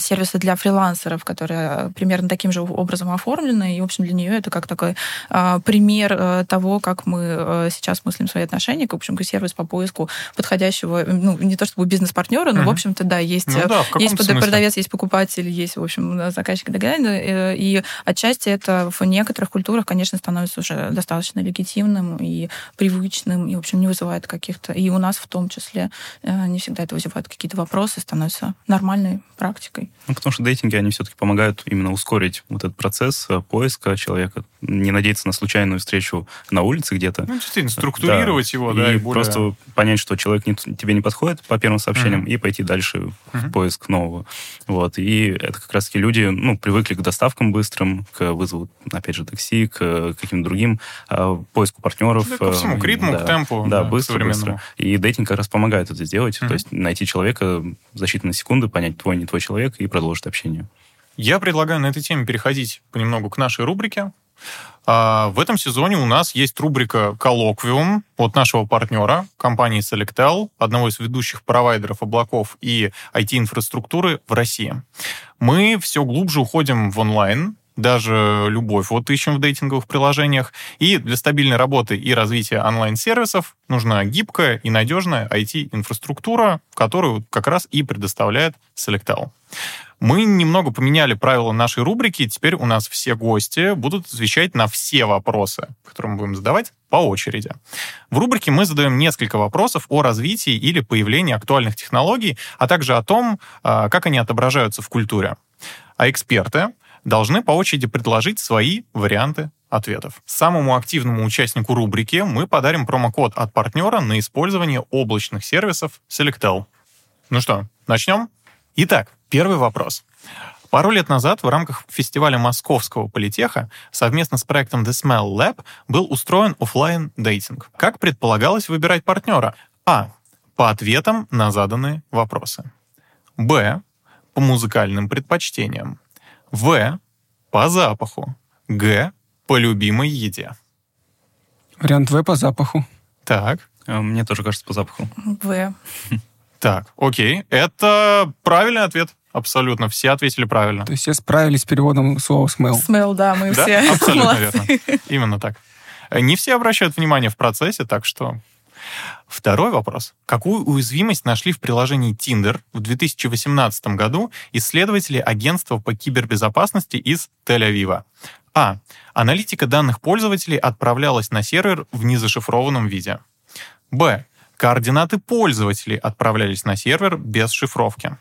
сервисы для фрилансеров, которые примерно таким же образом оформлены. И, в общем, для нее это как такой а, пример а, того, как мы а, сейчас мыслим свои отношения, в общем, сервис по поиску подходящего, ну, не то чтобы бизнес-партнера, но, uh-huh. в общем-то, да, есть, ну, да, есть продавец, есть покупатель, есть, в общем, заказчик и так далее. И отчасти это в некоторых культурах, конечно, становится уже достаточно легитимным и привычным, и, в общем, не вызывает каких-то... И у нас в том числе не всегда это вызывает какие-то вопросы, становится нормальной практикой.
Ну, потому что дейтинги, они все-таки помогают именно ускорить вот этот процесс э, поиска человека, не надеяться на случайную встречу на улице где-то.
Ну, действительно, структурировать да. его, да,
и, и более... просто понять, что человек не, тебе не подходит по первым сообщениям, mm-hmm. и пойти дальше mm-hmm. в поиск нового. Вот. И это как раз-таки люди, ну, привыкли к доставкам быстрым, к вызову, опять же, такси, к каким-то другим э, поиску партнеров.
Да, ко всему, к ритму,
да,
к темпу.
Да, да быстро, быстро. И дейтинг как раз помогает это сделать. Mm-hmm. То есть найти человека за считанные секунды, понять, твой, не твой человек, и продолжить общение.
Я предлагаю на этой теме переходить понемногу к нашей рубрике. А, в этом сезоне у нас есть рубрика «Коллоквиум» от нашего партнера, компании Selectel, одного из ведущих провайдеров облаков и IT-инфраструктуры в России. Мы все глубже уходим в онлайн, даже любовь вот ищем в дейтинговых приложениях. И для стабильной работы и развития онлайн-сервисов нужна гибкая и надежная IT-инфраструктура, которую как раз и предоставляет Selectel. Мы немного поменяли правила нашей рубрики. Теперь у нас все гости будут отвечать на все вопросы, которые мы будем задавать по очереди. В рубрике мы задаем несколько вопросов о развитии или появлении актуальных технологий, а также о том, а, как они отображаются в культуре. А эксперты должны по очереди предложить свои варианты ответов. Самому активному участнику рубрики мы подарим промокод от партнера на использование облачных сервисов Selectel. Ну что, начнем? Итак, первый вопрос. Пару лет назад в рамках фестиваля Московского политеха совместно с проектом The Smell Lab был устроен офлайн дейтинг. Как предполагалось выбирать партнера? А. По ответам на заданные вопросы. Б. По музыкальным предпочтениям. В. По запаху. Г. По любимой еде.
Вариант В по запаху.
Так.
А, мне тоже кажется по запаху.
В. <laughs>
Так, окей. Это правильный ответ. Абсолютно. Все ответили правильно.
То есть все справились с переводом слова smell.
Smell, да, мы да? все.
Абсолютно верно. Именно так. Не все обращают внимание в процессе, так что... Второй вопрос. Какую уязвимость нашли в приложении Tinder в 2018 году исследователи агентства по кибербезопасности из Тель-Авива? А. Аналитика данных пользователей отправлялась на сервер в незашифрованном виде. Б. Координаты пользователей отправлялись на сервер без шифровки.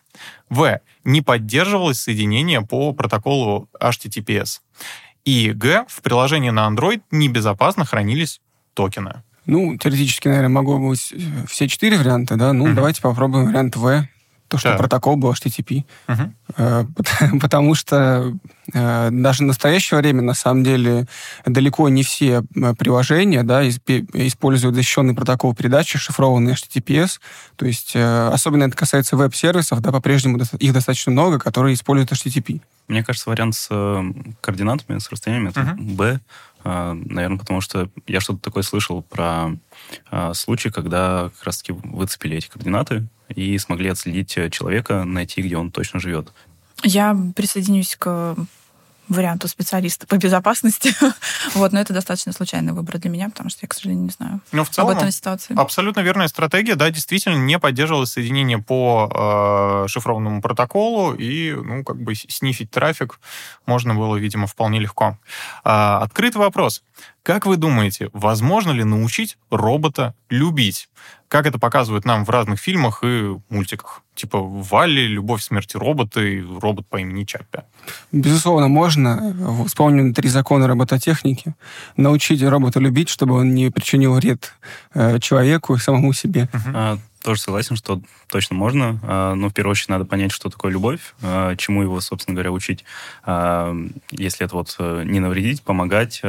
В. Не поддерживалось соединение по протоколу HTTPS. И Г. В приложении на Android небезопасно хранились токены.
Ну, теоретически, наверное, могу быть э, все четыре варианта, да. Ну, угу. давайте попробуем вариант В. То, что да. протокол был HTTP. Угу. <laughs> Потому что э, даже в настоящее время, на самом деле, далеко не все приложения да, используют защищенный протокол передачи, шифрованный HTTPS. То есть, особенно это касается веб-сервисов, да, по-прежнему их достаточно много, которые используют HTTP.
Мне кажется, вариант с координатами, с расстояниями, это B, а, Наверное, потому что я что-то такое слышал про а, случай, когда как раз-таки выцепили эти координаты и смогли отследить человека, найти, где он точно живет.
Я присоединюсь к варианту специалиста по безопасности. <laughs> вот, но это достаточно случайный выбор для меня, потому что я, к сожалению, не знаю
но в целом,
об этом ситуации.
Абсолютно верная стратегия. Да, действительно, не поддерживалось соединение по э, шифрованному протоколу, и, ну, как бы снифить трафик можно было, видимо, вполне легко. Э, открытый вопрос. Как вы думаете, возможно ли научить робота любить? Как это показывают нам в разных фильмах и мультиках? Типа Валли, Любовь, смерти робота и робот по имени Чаппи.
Безусловно, можно. Вспомним три закона робототехники. Научить робота любить, чтобы он не причинил вред э, человеку и самому себе.
Uh-huh. А, тоже согласен, что точно можно, а, но в первую очередь надо понять, что такое любовь, а, чему его, собственно говоря, учить. Если это вот э, не навредить, помогать,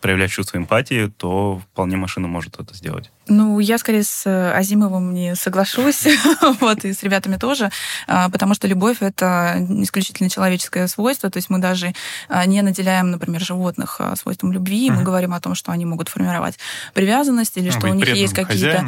проявлять чувство эмпатии, то вполне машина может это сделать.
Ну, я скорее с э, Азимовым не соглашусь, <laughs> вот, и с ребятами тоже, а, потому что любовь — это исключительно человеческое свойство, то есть мы даже а, не наделяем, например, животных а, свойством любви, мы говорим о том, что они могут формировать привязанность или что у них есть какие-то...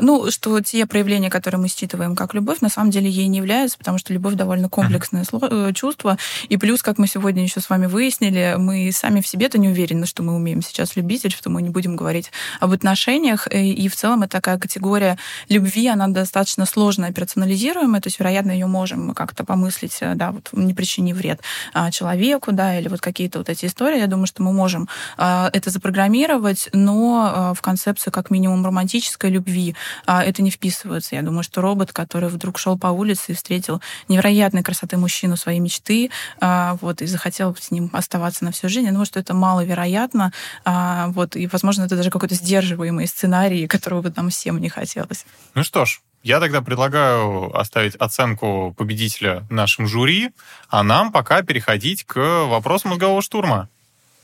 Ну, что те проявления, которые мы считываем как любовь, на самом деле ей не являются, потому что любовь довольно комплексное э, чувство, и плюс, как мы сегодня еще с вами выяснили, мы сами в себе-то не уверены, что мы умеем сейчас любить, или что мы не будем говорить об отношениях, и в целом это такая категория любви, она достаточно сложно операционализируемая, то есть, вероятно, ее можем как-то помыслить, э, да, вот не причинив вред а, человеку, да, или вот какие-то вот эти истории. Я думаю, что мы можем а, это запрограммировать, но а, в концепцию как минимум романтической любви это не вписывается. Я думаю, что робот, который вдруг шел по улице и встретил невероятной красоты мужчину своей мечты, вот, и захотел с ним оставаться на всю жизнь, я думаю, что это маловероятно, вот, и, возможно, это даже какой-то сдерживаемый сценарий, которого бы нам всем не хотелось.
Ну что ж, я тогда предлагаю оставить оценку победителя нашим жюри, а нам пока переходить к вопросу мозгового штурма.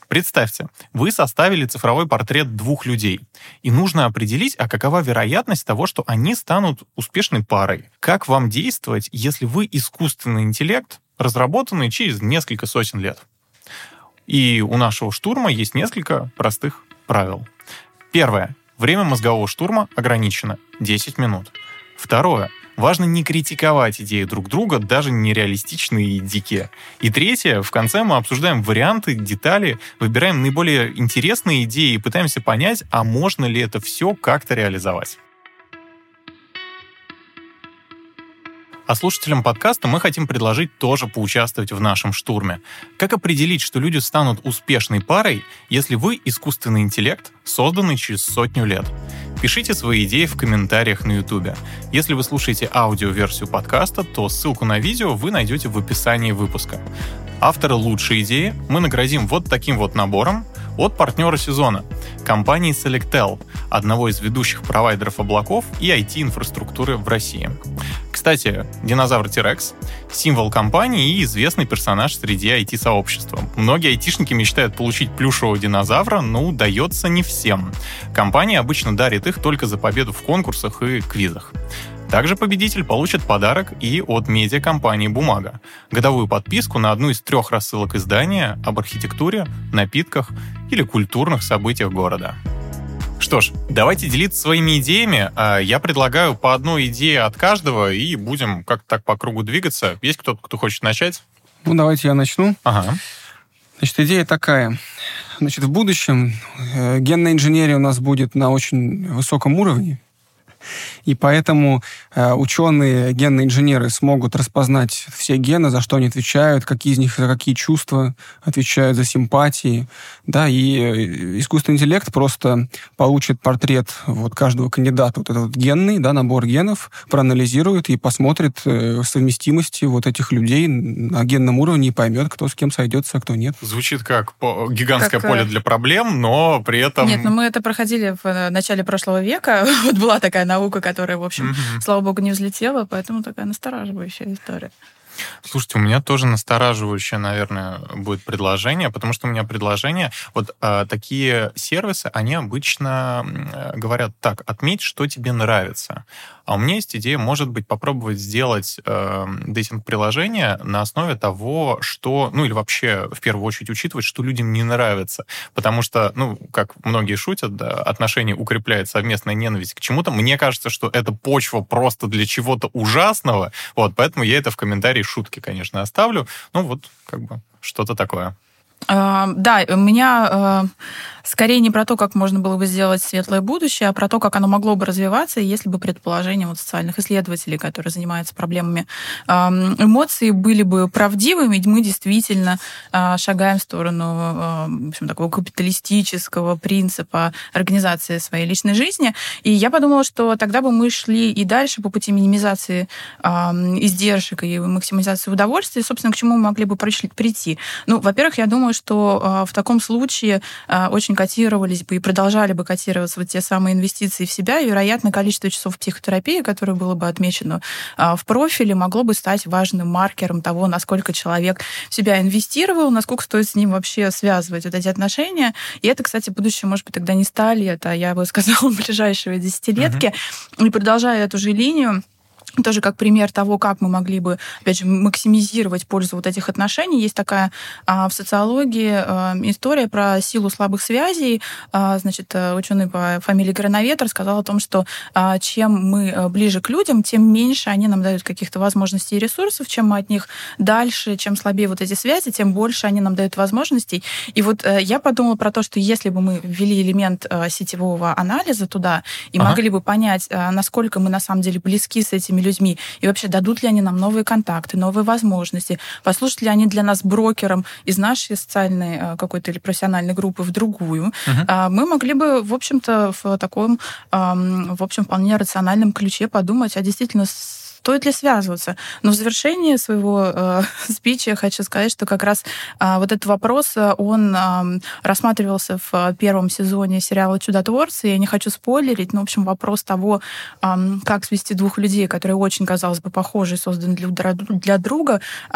Представьте, вы составили цифровой портрет двух людей, и нужно определить, а какова вероятность того, что они станут успешной парой. Как вам действовать, если вы искусственный интеллект, разработанный через несколько сотен лет? И у нашего штурма есть несколько простых правил. Первое. Время мозгового штурма ограничено 10 минут. Второе. Важно не критиковать идеи друг друга, даже нереалистичные и дикие. И третье. В конце мы обсуждаем варианты, детали, выбираем наиболее интересные идеи и пытаемся понять, а можно ли это все как-то реализовать. А слушателям подкаста мы хотим предложить тоже поучаствовать в нашем штурме. Как определить, что люди станут успешной парой, если вы искусственный интеллект, созданный через сотню лет? Пишите свои идеи в комментариях на YouTube. Если вы слушаете аудиоверсию подкаста, то ссылку на видео вы найдете в описании выпуска. Автора лучшей идеи мы наградим вот таким вот набором от партнера сезона – компании Selectel, одного из ведущих провайдеров облаков и IT-инфраструктуры в России. Кстати, динозавр T-Rex — символ компании и известный персонаж среди IT-сообщества. Многие айтишники мечтают получить плюшевого динозавра, но удается не всем. Компания обычно дарит их только за победу в конкурсах и квизах. Также победитель получит подарок и от медиакомпании «Бумага» — годовую подписку на одну из трех рассылок издания об архитектуре, напитках или культурных событиях города. Что ж, давайте делиться своими идеями. А, я предлагаю по одной идее от каждого, и будем как-то так по кругу двигаться. Есть кто-то, кто хочет начать?
Ну, давайте я начну.
Ага.
Значит, идея такая. Значит, в будущем э, генная инженерия у нас будет на очень высоком уровне. И поэтому э, ученые, генные инженеры смогут распознать все гены, за что они отвечают, какие из них за какие чувства отвечают, за симпатии. Да, и э, искусственный интеллект просто получит портрет вот каждого кандидата, вот этот вот генный, да, набор генов, проанализирует и посмотрит э, совместимости вот этих людей на генном уровне и поймет, кто с кем сойдется, а кто нет.
Звучит как гигантское как... поле для проблем, но при этом...
Нет, ну мы это проходили в начале прошлого века. <laughs> вот была такая наука, которая, в общем, mm-hmm. слава богу, не взлетела, поэтому такая настораживающая история.
Слушайте, у меня тоже настораживающее, наверное, будет предложение, потому что у меня предложение, вот э, такие сервисы, они обычно э, говорят так, отметь, что тебе нравится. А у меня есть идея, может быть, попробовать сделать э, дейтинг-приложение на основе того, что, ну или вообще в первую очередь учитывать, что людям не нравится. Потому что, ну, как многие шутят, да, отношения укрепляет совместная ненависть к чему-то. Мне кажется, что это почва просто для чего-то ужасного. Вот, поэтому я это в комментарии шутки, конечно, оставлю. Ну вот, как бы, что-то такое.
Uh, да, у меня uh, скорее не про то, как можно было бы сделать светлое будущее, а про то, как оно могло бы развиваться, если бы предположения вот социальных исследователей, которые занимаются проблемами эмоций, были бы правдивыми, мы действительно шагаем в сторону в общем, такого капиталистического принципа организации своей личной жизни. И я подумала, что тогда бы мы шли и дальше по пути минимизации издержек и максимизации удовольствия, собственно, к чему мы могли бы прийти. Ну, во-первых, я думаю, что а, в таком случае а, очень котировались бы и продолжали бы котироваться вот те самые инвестиции в себя, и, вероятно, количество часов психотерапии, которое было бы отмечено а, в профиле, могло бы стать важным маркером того, насколько человек в себя инвестировал, насколько стоит с ним вообще связывать вот эти отношения. И это, кстати, будущее, может быть, тогда не стали, это, я бы сказала, <laughs> ближайшие десятилетки. Uh-huh. И продолжая эту же линию, тоже как пример того, как мы могли бы, опять же, максимизировать пользу вот этих отношений. Есть такая а, в социологии а, история про силу слабых связей. А, значит, э, ученый по фамилии Грановетр сказал о том, что а, чем мы э, ближе к людям, тем меньше они нам дают каких-то возможностей и ресурсов, чем мы от них дальше, чем слабее вот эти связи, тем больше они нам дают возможностей. И вот а, я подумала про то, что если бы мы ввели элемент а, сетевого анализа туда и ага. могли бы понять, а, насколько мы на самом деле близки с этими людьми, и вообще дадут ли они нам новые контакты, новые возможности, послужат ли они для нас брокером из нашей социальной э, какой-то или профессиональной группы в другую, uh-huh. мы могли бы, в общем-то, в таком, в общем, вполне рациональном ключе подумать, а действительно стоит ли связываться? Но в завершении своего э, <laughs> спича я хочу сказать, что как раз э, вот этот вопрос, э, он э, рассматривался в э, первом сезоне сериала «Чудотворцы». Я не хочу спойлерить, но, в общем, вопрос того, э, как свести двух людей, которые очень, казалось бы, похожи, созданы для, для друга, э,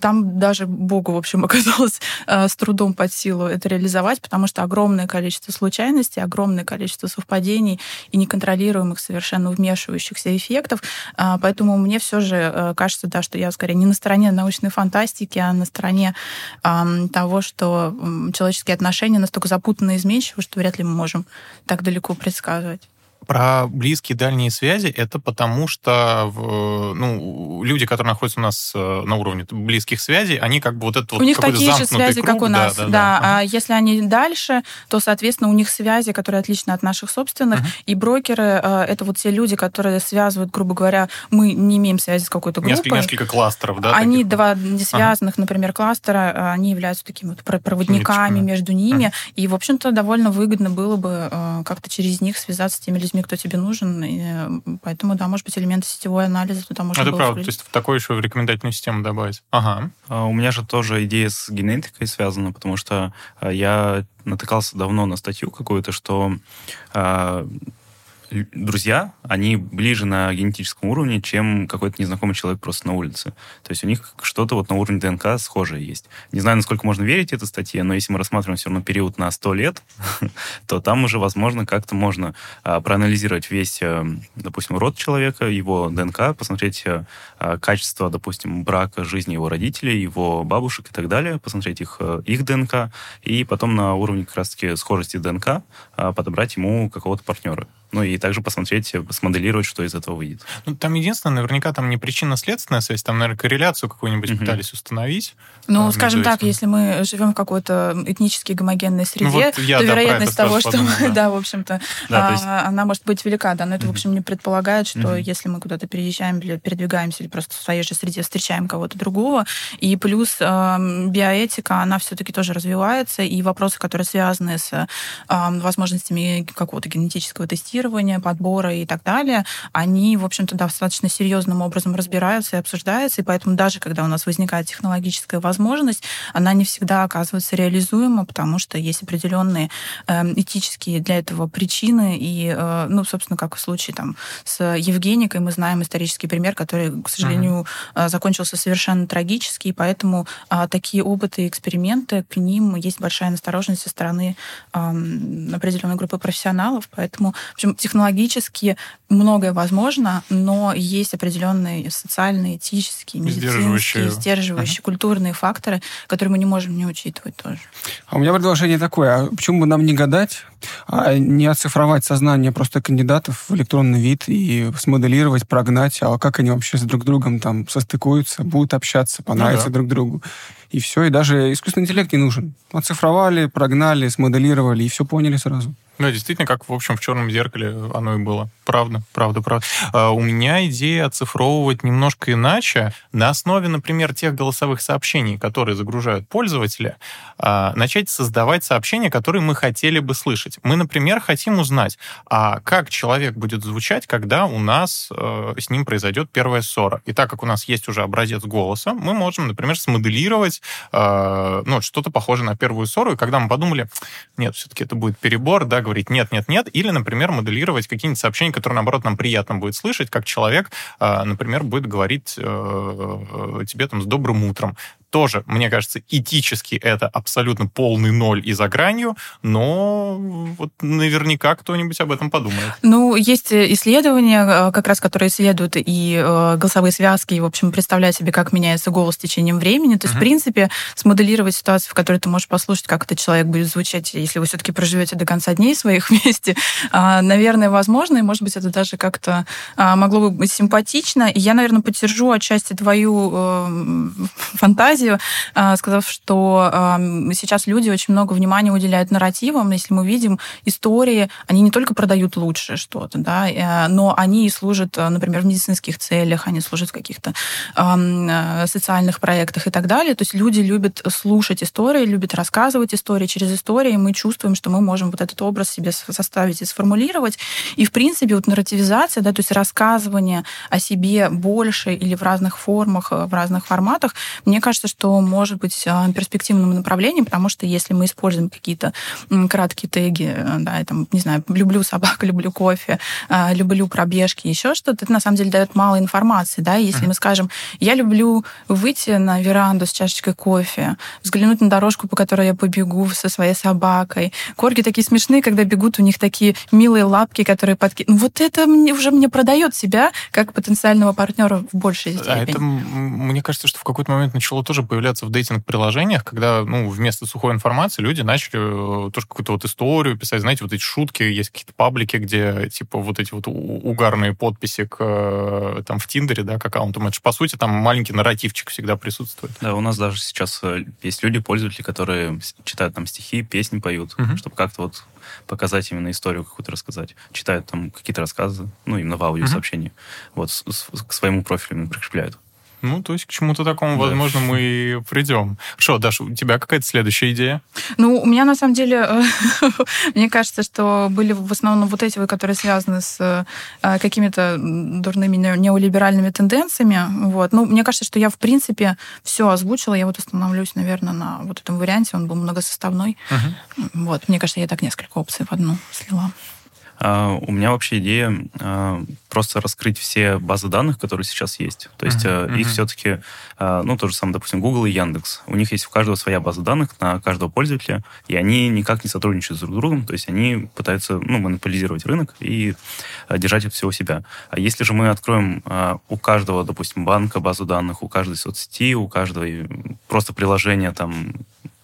там даже Богу, в общем, <laughs> оказалось э, с трудом под силу это реализовать, потому что огромное количество случайностей, огромное количество совпадений и неконтролируемых совершенно вмешивающихся эффектов а, поэтому мне все же э, кажется, да, что я скорее не на стороне научной фантастики, а на стороне того, что человеческие отношения настолько запутанно изменчивы, что вряд ли мы можем так далеко предсказывать.
Про близкие дальние связи это потому, что ну, люди, которые находятся у нас э, на уровне близких связей, они как бы вот это
у
вот
них такие же связи,
круг,
как у нас, да. да, да. да. А если они дальше, то, соответственно, у них связи, которые отличны от наших собственных, uh-huh. и брокеры э, это вот те люди, которые связывают, грубо говоря, мы не имеем связи с какой-то группой.
Несколько, несколько кластеров, да?
Они таких? два связанных, uh-huh. например, кластера, э, они являются такими вот проводниками Ниточками. между ними, uh-huh. и, в общем-то, довольно выгодно было бы как-то через них связаться с теми людьми, кто тебе нужен, и поэтому, да, может быть, элементы сетевой анализа туда можно
Это правда,
включить.
то есть в такой еще в рекомендательную систему добавить. Ага.
А у меня же тоже идея с генетикой связана, потому что а, я натыкался давно на статью какую-то, что а, друзья, они ближе на генетическом уровне, чем какой-то незнакомый человек просто на улице. То есть у них что-то вот на уровне ДНК схожее есть. Не знаю, насколько можно верить этой статье, но если мы рассматриваем все равно период на 100 лет, <laughs> то там уже, возможно, как-то можно а, проанализировать весь, а, допустим, род человека, его ДНК, посмотреть а, качество, допустим, брака, жизни его родителей, его бабушек и так далее, посмотреть их, их ДНК, и потом на уровне как раз-таки схожести ДНК подобрать ему какого-то партнера. Ну и также посмотреть, смоделировать, что из этого выйдет.
Ну, там единственное, наверняка там не причинно-следственная связь, там, наверное, корреляцию какую-нибудь mm-hmm. пытались установить.
Ну, а, скажем так, если мы живем в какой-то этнически гомогенной среде, ну, вот я, то да, вероятность того, что подумал, мы, да. да, в общем-то, да, а, есть... она может быть велика, да, но это, mm-hmm. в общем, не предполагает, что mm-hmm. если мы куда-то переезжаем или передвигаемся, или просто в своей же среде встречаем кого-то другого, и плюс э, биоэтика, она все-таки тоже развивается, и вопросы, которые связаны с э, возможностями какого-то генетического тестирования, подбора и так далее, они, в общем-то, достаточно серьезным образом разбираются и обсуждаются, и поэтому даже когда у нас возникает технологическая возможность, она не всегда оказывается реализуема, потому что есть определенные э, этические для этого причины, и, э, ну, собственно, как в случае там с Евгеникой, мы знаем исторический пример, который, к сожалению, uh-huh. закончился совершенно трагически, и поэтому э, такие опыты и эксперименты, к ним есть большая настороженность со стороны э, определенной группы профессионалов, поэтому, в общем, технологически многое возможно, но есть определенные социальные, этические, медицинские, сдерживающие, uh-huh. культурные факторы, которые мы не можем не учитывать тоже.
А у меня предложение такое, а почему бы нам не гадать, а не оцифровать сознание просто кандидатов в электронный вид и смоделировать, прогнать, а как они вообще с друг другом там состыкуются, будут общаться, понравятся ну, да. друг другу. И все, и даже искусственный интеллект не нужен. Оцифровали, прогнали, смоделировали, и все поняли сразу.
Ну, действительно, как, в общем, в черном зеркале оно и было. Правда, правда, правда. А, у меня идея оцифровывать немножко иначе. На основе, например, тех голосовых сообщений, которые загружают пользователи, а, начать создавать сообщения, которые мы хотели бы слышать. Мы, например, хотим узнать, а как человек будет звучать, когда у нас э, с ним произойдет первая ссора. И так как у нас есть уже образец голоса, мы можем, например, смоделировать э, ну, что-то похожее на первую ссору. И когда мы подумали, нет, все-таки это будет перебор, да, говорить нет, нет, нет, или, например, моделировать какие-нибудь сообщения, которые, наоборот, нам приятно будет слышать, как человек, а, например, будет говорить э, э, тебе там с добрым утром тоже, мне кажется, этически это абсолютно полный ноль и за гранью, но вот наверняка кто-нибудь об этом подумает.
Ну, есть исследования, э, как раз, которые исследуют и э, голосовые связки, и, в общем, представляют себе, как меняется голос с течением времени. То есть, uh-huh. в принципе, смоделировать ситуацию, в которой ты можешь послушать, как этот человек будет звучать, если вы все-таки проживете до конца дней своих <laughs> вместе, а, наверное, возможно, и, может быть, это даже как-то а, могло бы быть симпатично. И я, наверное, поддержу отчасти твою э, фантазию, фантазию, а, сказав, что сейчас люди очень много внимания уделяют нарративам. Если мы видим истории, они не только продают лучше что-то, да, э, но они и служат, например, в медицинских целях, они служат в каких-то социальных проектах и так далее. То есть люди любят слушать истории, любят рассказывать истории. Через истории мы чувствуем, что мы можем вот этот образ себе составить и сформулировать. И, в принципе, вот нарративизация, да, то есть рассказывание о себе больше или в разных формах, в разных форматах, мне кажется, что может быть а, перспективным направлением, потому что если мы используем какие-то краткие теги, э, да, я там, не знаю, люблю собак, <laughs> люблю кофе, а, люблю пробежки, еще что-то, это на самом деле дает мало информации, да, если mm-hmm. мы скажем, я люблю выйти на веранду с чашечкой кофе, взглянуть на дорожку, по которой я побегу со своей собакой. Корги такие смешные, когда бегут, у них такие милые лапки, которые подки... Ну, вот это мне, уже мне продает себя как потенциального партнера в большей степени. А
это, мне кажется, что в какой-то момент начало тоже тоже появляться в дейтинг-приложениях, когда, ну, вместо сухой информации люди начали э, тоже какую-то вот историю писать, знаете, вот эти шутки, есть какие-то паблики, где, типа, вот эти вот угарные подписи к, э, там, в Тиндере, да, к аккаунтам. Это же, по сути, там маленький нарративчик всегда присутствует.
Да, у нас даже сейчас э, есть люди, пользователи, которые читают там стихи, песни поют, угу. чтобы как-то вот показать именно историю какую-то рассказать. Читают там какие-то рассказы, ну, именно в аудиосообщении. Угу. Вот, с, с, к своему профилю прикрепляют.
Ну, то есть к чему-то такому, да. возможно, мы и придем. Хорошо, Даша, у тебя какая-то следующая идея?
Ну, у меня на самом деле, <laughs> мне кажется, что были в основном вот эти, которые связаны с э, какими-то дурными неолиберальными тенденциями. Вот. Ну, мне кажется, что я, в принципе, все озвучила. Я вот остановлюсь, наверное, на вот этом варианте. Он был многосоставной. Угу. Вот. Мне кажется, я так несколько опций в одну слила.
Uh, у меня вообще идея uh, просто раскрыть все базы данных, которые сейчас есть. То есть uh-huh, uh-huh. их все-таки, ну, то же самое, допустим, Google и Яндекс. У них есть у каждого своя база данных на каждого пользователя, и они никак не сотрудничают друг с другом, то есть они пытаются, ну, монополизировать рынок и держать это все у себя. А если же мы откроем у каждого, допустим, банка базу данных, у каждой соцсети, у каждого просто приложения там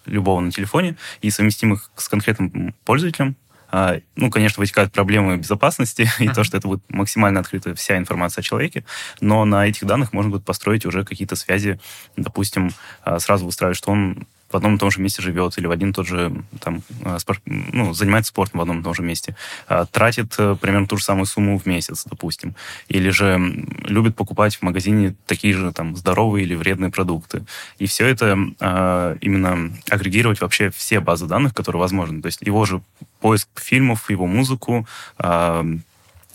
любого на телефоне и совместим их с конкретным пользователем, А, ну, конечно, вытекают проблемы безопасности <laughs> и то, что это будет максимально открыта вся информация о человеке, но на этих данных можно будет построить уже какие-то связи, допустим, а, сразу выстраивать, что он в одном и том же месте живет или в один и тот же там а, спорт, ну, занимается спортом в одном и том же месте, тратит э, примерно ту же самую сумму в месяц, допустим, или же любит покупать в магазине такие же там здоровые или вредные продукты. И все это именно агрегировать вообще все базы данных, которые возможны. То есть его же поиск фильмов, его музыку,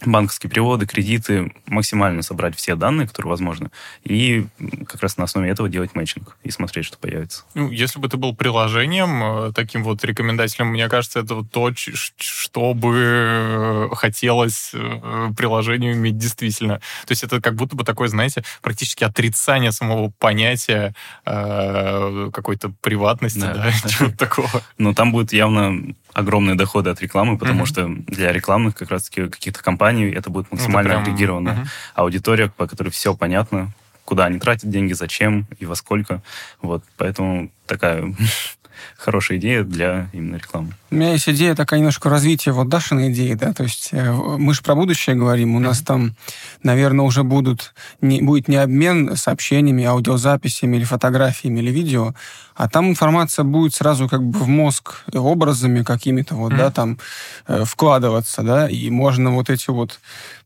банковские переводы, кредиты, максимально собрать все данные, которые возможны, и как раз на основе этого делать мэтчинг и смотреть, что появится.
Ну, если бы ты был приложением, э, таким вот рекомендателем, мне кажется, это вот то, что бы э, хотелось э, приложению иметь действительно. То есть это как будто бы такое, знаете, практически отрицание самого понятия э, какой-то приватности, да, да <laughs> чего-то такого.
Но там будет явно огромные доходы от рекламы, потому что для рекламных как раз-таки каких-то компаний это будет максимально это прям... агрегированная mm-hmm. аудитория, по которой все понятно, куда они тратят деньги, зачем и во сколько. Вот, поэтому такая <laughs> хорошая идея для именно рекламы.
У меня есть идея такая немножко развития вот Дашиной идеи, да, то есть э, мы же про будущее говорим, у нас там, наверное, уже будут, не, будет не обмен сообщениями, аудиозаписями или фотографиями или видео, а там информация будет сразу как бы в мозг образами какими-то вот, mm-hmm. да, там э, вкладываться, да, и можно вот эти вот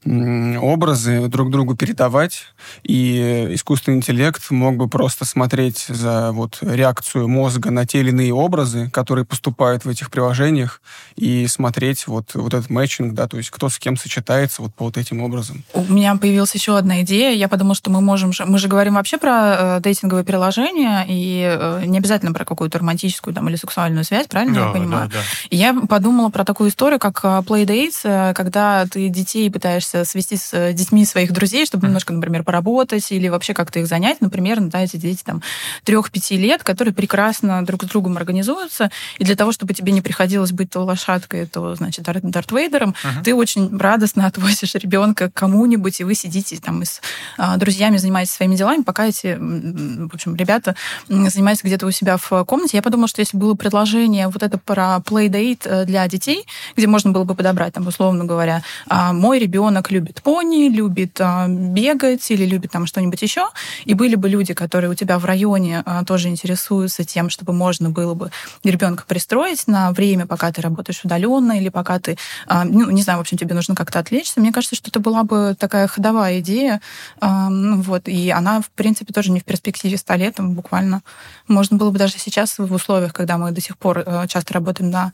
образы друг другу передавать, и искусственный интеллект мог бы просто смотреть за вот реакцию мозга на те или иные образы, которые поступают в этих приложениях, и смотреть вот, вот этот матчинг, да, то есть кто с кем сочетается вот по вот этим образом.
У меня появилась еще одна идея. Я подумала, что мы можем... Мы же говорим вообще про э, дейтинговые приложения, и э, не обязательно про какую-то романтическую там, или сексуальную связь, правильно да, я понимаю? Да, да. И я подумала про такую историю, как э, Playdates, э, когда ты детей пытаешься свести с э, детьми своих друзей, чтобы mm-hmm. немножко, например, поработать или вообще как-то их занять. Например, да, эти дети там трех-пяти лет, которые прекрасно друг с другом организуются, и для того, чтобы тебе не приходилось быть то лошадкой, то, значит, Дарт Вейдером, uh-huh. ты очень радостно <laughs> отвозишь ребенка к кому-нибудь, и вы сидите там с а, друзьями занимаетесь своими делами, пока эти, в общем, ребята занимаются где-то у себя в комнате. Я подумала, что если было предложение вот это про playdate э, для детей, где можно было бы подобрать, там, условно говоря, а, мой ребенок любит пони, любит а, бегать или любит там что-нибудь еще, и были бы люди, которые у тебя в районе а, тоже интересуются тем, чтобы можно было бы ребенка пристроить на время, пока ты работаешь удаленно или пока ты, ну, не знаю, в общем, тебе нужно как-то отвлечься. Мне кажется, что это была бы такая ходовая идея, ну, вот, и она, в принципе, тоже не в перспективе 100 лет, там, буквально можно было бы даже сейчас в условиях, когда мы до сих пор э, часто работаем на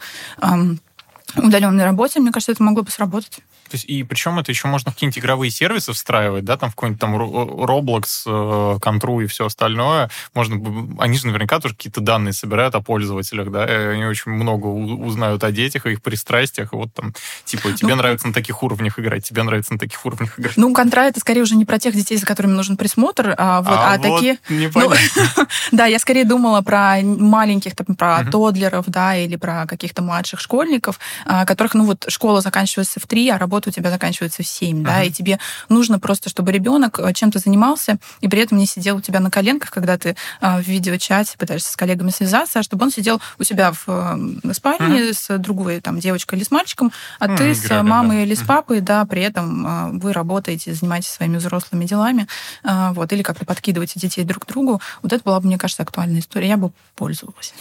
удаленной работе, мне кажется, это могло бы сработать.
То есть, и причем это еще можно в какие-нибудь игровые сервисы встраивать, да, там в какой-нибудь там Roblox, Контру э, и все остальное. Можно, они же наверняка тоже какие-то данные собирают о пользователях, да, и они очень много узнают о детях, о их пристрастиях, и вот там, типа, тебе ну, нравится на таких уровнях играть, тебе нравится на таких уровнях играть.
Ну, Контра это скорее уже не про тех детей, за которыми нужен присмотр, а вот, а, а вот такие...
Ну, <laughs>
да, я скорее думала про маленьких, там, про uh тодлеров, да, или про каких-то младших школьников, а, которых, ну, вот школа заканчивается в три, а работа у тебя заканчивается в 7, uh-huh. да, и тебе нужно просто, чтобы ребенок э, чем-то занимался, и при этом не сидел у тебя на коленках, когда ты э, в видеочате пытаешься с коллегами связаться, а чтобы он сидел у себя в э, спальне uh-huh. с другой там девочкой или с мальчиком, а uh-huh, ты с мамой да. или с папой, да, при этом вы работаете, занимаетесь своими взрослыми делами, вот, или как-то подкидываете детей друг к другу. Вот это была бы, мне кажется, актуальная история. Я бы пользовалась.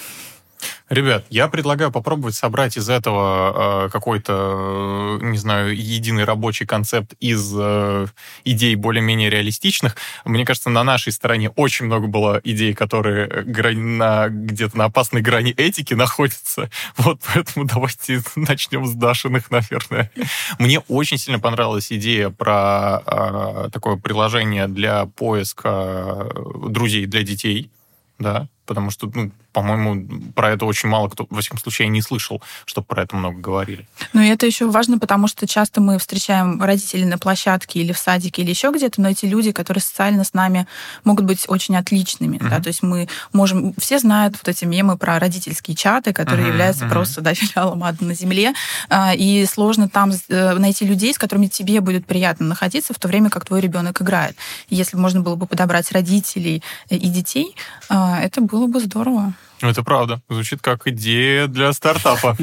Ребят, я предлагаю попробовать собрать из этого э, какой-то, э, не знаю, единый рабочий концепт из э, идей более-менее реалистичных. Мне кажется, на нашей стороне очень много было идей, которые на, где-то на опасной грани этики находятся. <laughs> Вот поэтому давайте <laughs> начнем с Дашиных, наверное. Мне очень сильно понравилась идея про э, такое приложение для поиска э, друзей для детей. Да, потому что, ну, по-моему, про это очень мало кто, во всяком случае, не слышал, чтобы про это много говорили.
Ну, и это еще важно, потому что часто мы встречаем родителей на площадке или в садике или еще где-то, но эти люди, которые социально с нами могут быть очень отличными, mm-hmm. да, то есть мы можем, все знают вот эти мемы про родительские чаты, которые mm-hmm. являются mm-hmm. просто, да, <laughs> филиалом ада на земле, а, и сложно там э, найти людей, с которыми тебе будет приятно находиться в то время, как твой ребенок играет. если можно было бы подобрать родителей и детей, а, это было бы здорово.
Это правда. Звучит как идея для стартапа.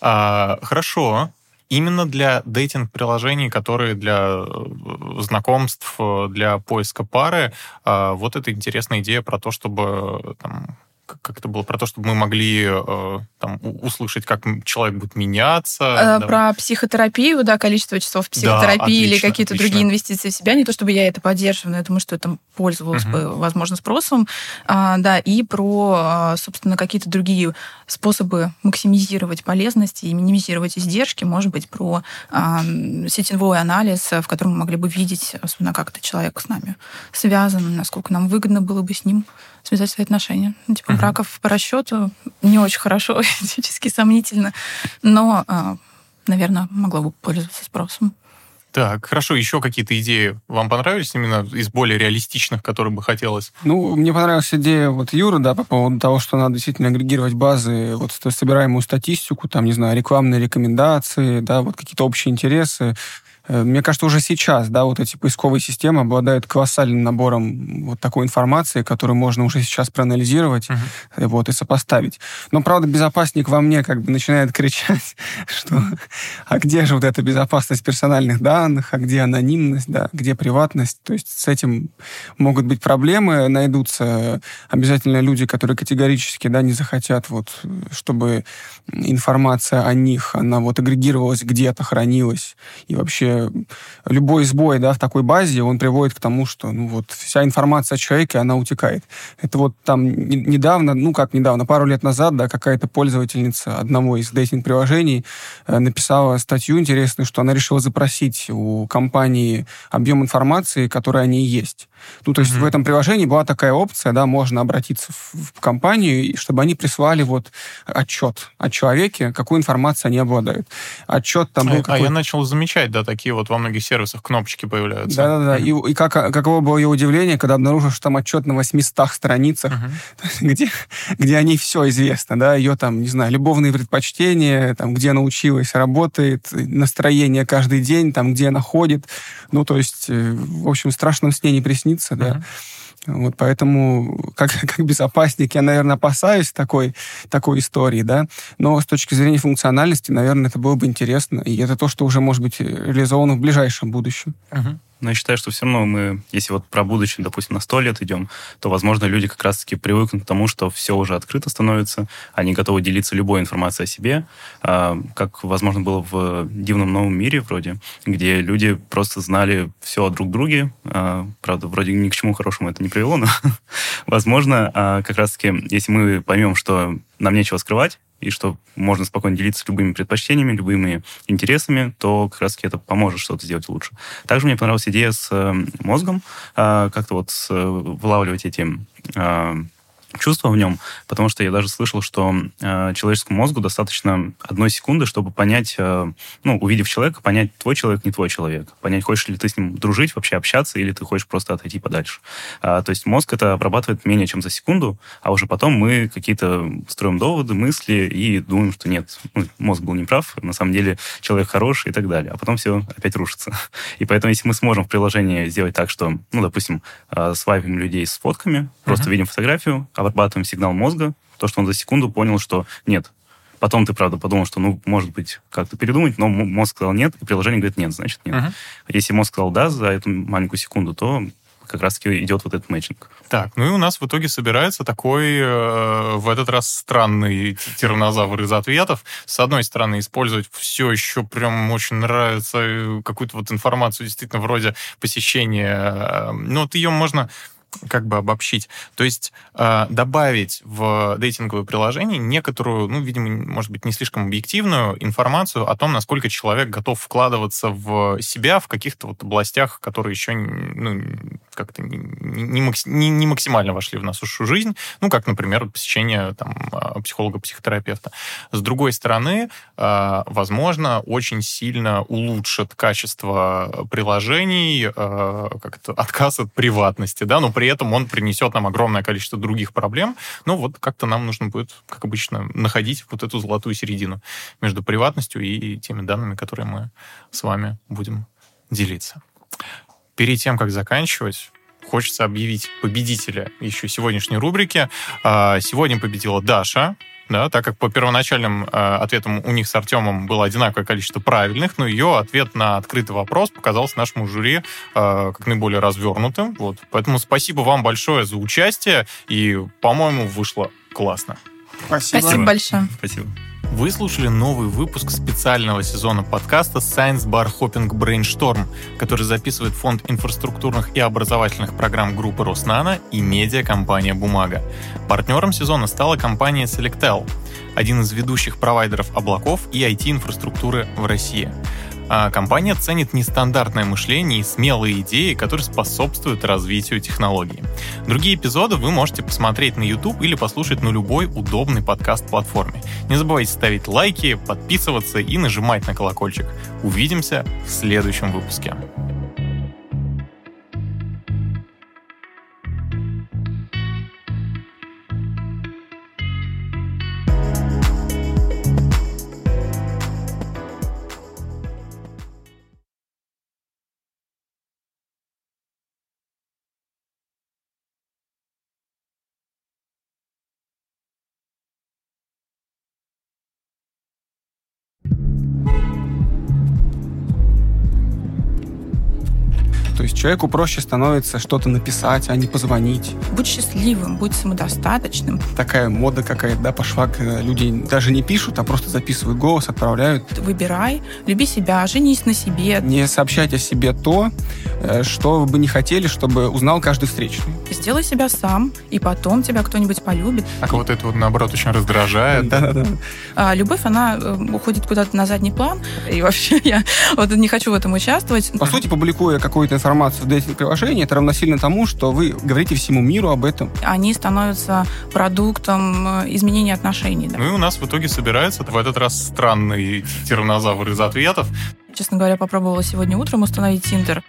А, хорошо. Именно для дейтинг-приложений, которые для э, знакомств, для поиска пары, а, вот эта интересная идея про то, чтобы там, как это было, про то, чтобы мы могли э, там, услышать, как человек будет меняться.
Э, да. Про психотерапию, да, количество часов психотерапии да, отлично, или какие-то отлично. другие инвестиции в себя. Не то, чтобы я это поддерживаю, но я думаю, что это пользовалось угу. бы, возможно, спросом. А, да, и про, а, собственно, какие-то другие способы максимизировать полезность и минимизировать издержки. Может быть, про а, сетевой анализ, в котором мы могли бы видеть, особенно как этот человек с нами связан, насколько нам выгодно было бы с ним связать свои отношения. Ну, типа uh-huh. браков по расчету не очень хорошо, <laughs> этически сомнительно, но, а, наверное, могло бы пользоваться спросом.
Так, хорошо, еще какие-то идеи вам понравились именно из более реалистичных, которые бы хотелось?
Ну, мне понравилась идея вот Юра, да, по поводу того, что надо действительно агрегировать базы, вот собираемую статистику, там, не знаю, рекламные рекомендации, да, вот какие-то общие интересы, мне кажется, уже сейчас, да, вот эти поисковые системы обладают колоссальным набором вот такой информации, которую можно уже сейчас проанализировать uh-huh. вот, и сопоставить. Но, правда, безопасник во мне как бы начинает кричать, <laughs> что а где же вот эта безопасность персональных данных, а где анонимность, да, где приватность. То есть с этим могут быть проблемы, найдутся обязательно люди, которые категорически, да, не захотят вот, чтобы информация о них, она вот агрегировалась где-то, хранилась и вообще любой сбой да, в такой базе, он приводит к тому, что ну, вот, вся информация о человеке, она утекает. Это вот там недавно, ну как недавно, пару лет назад, да, какая-то пользовательница одного из дейтинг-приложений э, написала статью интересную, что она решила запросить у компании объем информации, который о ней есть. Ну, то есть mm-hmm. в этом приложении была такая опция, да, можно обратиться в, в компанию, чтобы они прислали вот отчет о человеке, какую информацию они обладают. Отчет там был
а, а я начал замечать, да, такие вот во многих сервисах кнопочки появляются.
Да-да-да, mm-hmm. и, и как, каково было ее удивление, когда обнаружил, что там отчет на 800 страницах, mm-hmm. <laughs> где, где о ней все известно, да, ее там, не знаю, любовные предпочтения, там, где она училась, работает, настроение каждый день, там, где она ходит. Ну, то есть, э, в общем, страшно с ней не приснится снится, да. Вот поэтому, как, <laughs> как безопасник, я, наверное, опасаюсь такой, такой истории, да. Но с точки зрения функциональности, наверное, это было бы интересно. И это то, что уже может быть реализовано в ближайшем будущем.
Uh-huh. Но я считаю, что все равно мы, если вот про будущее, допустим, на сто лет идем, то, возможно, люди как раз-таки привыкнут к тому, что все уже открыто становится, они готовы делиться любой информацией о себе, а, как, возможно, было в дивном новом мире вроде, где люди просто знали все о друг друге. А, правда, вроде ни к чему хорошему это не привело, но, <laughs> возможно, а, как раз-таки, если мы поймем, что нам нечего скрывать, и что можно спокойно делиться любыми предпочтениями, любыми интересами, то как раз это поможет что-то сделать лучше. Также мне понравилась идея с э, мозгом, э, как-то вот э, вылавливать эти чувства в нем, потому что я даже слышал, что э, человеческому мозгу достаточно одной секунды, чтобы понять, э, ну, увидев человека, понять, твой человек, не твой человек. Понять, хочешь ли ты с ним дружить, вообще общаться, или ты хочешь просто отойти подальше. А, то есть мозг это обрабатывает менее чем за секунду, а уже потом мы какие-то строим доводы, мысли и думаем, что нет, ну, мозг был неправ, на самом деле человек хороший и так далее. А потом все опять рушится. <laughs> И поэтому, если мы сможем в приложении сделать так, что, ну, допустим, э, свайпим людей с фотками, просто uh-huh. видим фотографию, а обрабатываем сигнал мозга, то, что он за секунду понял, что нет. Потом ты, правда, подумал, что, ну, может быть, как-то передумать, но мозг сказал нет, и приложение говорит нет, значит нет. Uh-huh. Если мозг сказал да за эту маленькую секунду, то как раз-таки идет вот этот мэтчинг.
Так, ну и у нас в итоге собирается такой, э, в этот раз, странный тиранозавр из ответов. С одной стороны, использовать все еще прям очень нравится э, какую-то вот информацию действительно вроде посещения. Э, ну, вот ее можно как бы обобщить. То есть э, добавить в дейтинговое приложение некоторую, ну, видимо, может быть, не слишком объективную информацию о том, насколько человек готов вкладываться в себя в каких-то вот областях, которые еще ну, как-то не, не, не максимально вошли в нашу жизнь, ну, как, например, посещение там, а, психолога-психотерапевта. С другой стороны, э, возможно, очень сильно улучшит качество приложений, э, как это, отказ от приватности, да, но при этом он принесет нам огромное количество других проблем. Ну, вот как-то нам нужно будет, как обычно, находить вот эту золотую середину между приватностью и теми данными, которые мы с вами будем делиться. Перед тем, как заканчивать, хочется объявить победителя еще сегодняшней рубрики. А, сегодня победила Даша. да, так как по первоначальным э, ответам у них с Артемом было одинаковое количество правильных, но ее ответ на открытый вопрос показался нашему жюри э, как наиболее развернутым. Вот. Поэтому спасибо вам большое за участие, и, по-моему, вышло классно.
Спасибо. Спасибо большое.
Спасибо.
Вы слушали новый выпуск специального сезона подкаста Science Bar Hopping Brainstorm, который записывает Фонд инфраструктурных и образовательных программ группы Роснана и медиакомпания «Бумага». Партнером сезона стала компания Selectel, один из ведущих провайдеров облаков и IT-инфраструктуры в России. А компания ценит нестандартное мышление и смелые идеи, которые способствуют развитию технологий. Другие эпизоды вы можете посмотреть на YouTube или послушать на любой удобной подкаст-платформе. Не забывайте ставить лайки, подписываться и нажимать на колокольчик. Увидимся в следующем выпуске.
Человеку проще становится что-то написать, а не позвонить.
Будь счастливым, будь самодостаточным.
Такая мода какая-то, да, пошла, когда люди даже не пишут, а просто записывают голос, отправляют.
Выбирай, люби себя, женись на себе.
Не сообщать о себе то, э, что вы бы не хотели, чтобы узнал каждый встречный.
Сделай себя сам, и потом тебя кто-нибудь полюбит.
Так вот это вот, наоборот, очень раздражает.
Да-да-да.
А, любовь, она э, уходит куда-то на задний план, и вообще <laughs> я вот не хочу в этом участвовать.
По сути, публикуя какую-то информацию в дейтинг-приложении, это равносильно тому, что вы говорите всему миру об этом.
Они становятся продуктом э, изменения отношений.
Да. Ну и у нас в итоге собирается в этот раз странный тиранозавр из ответов.
Честно говоря, попробовала сегодня утром установить Тиндер.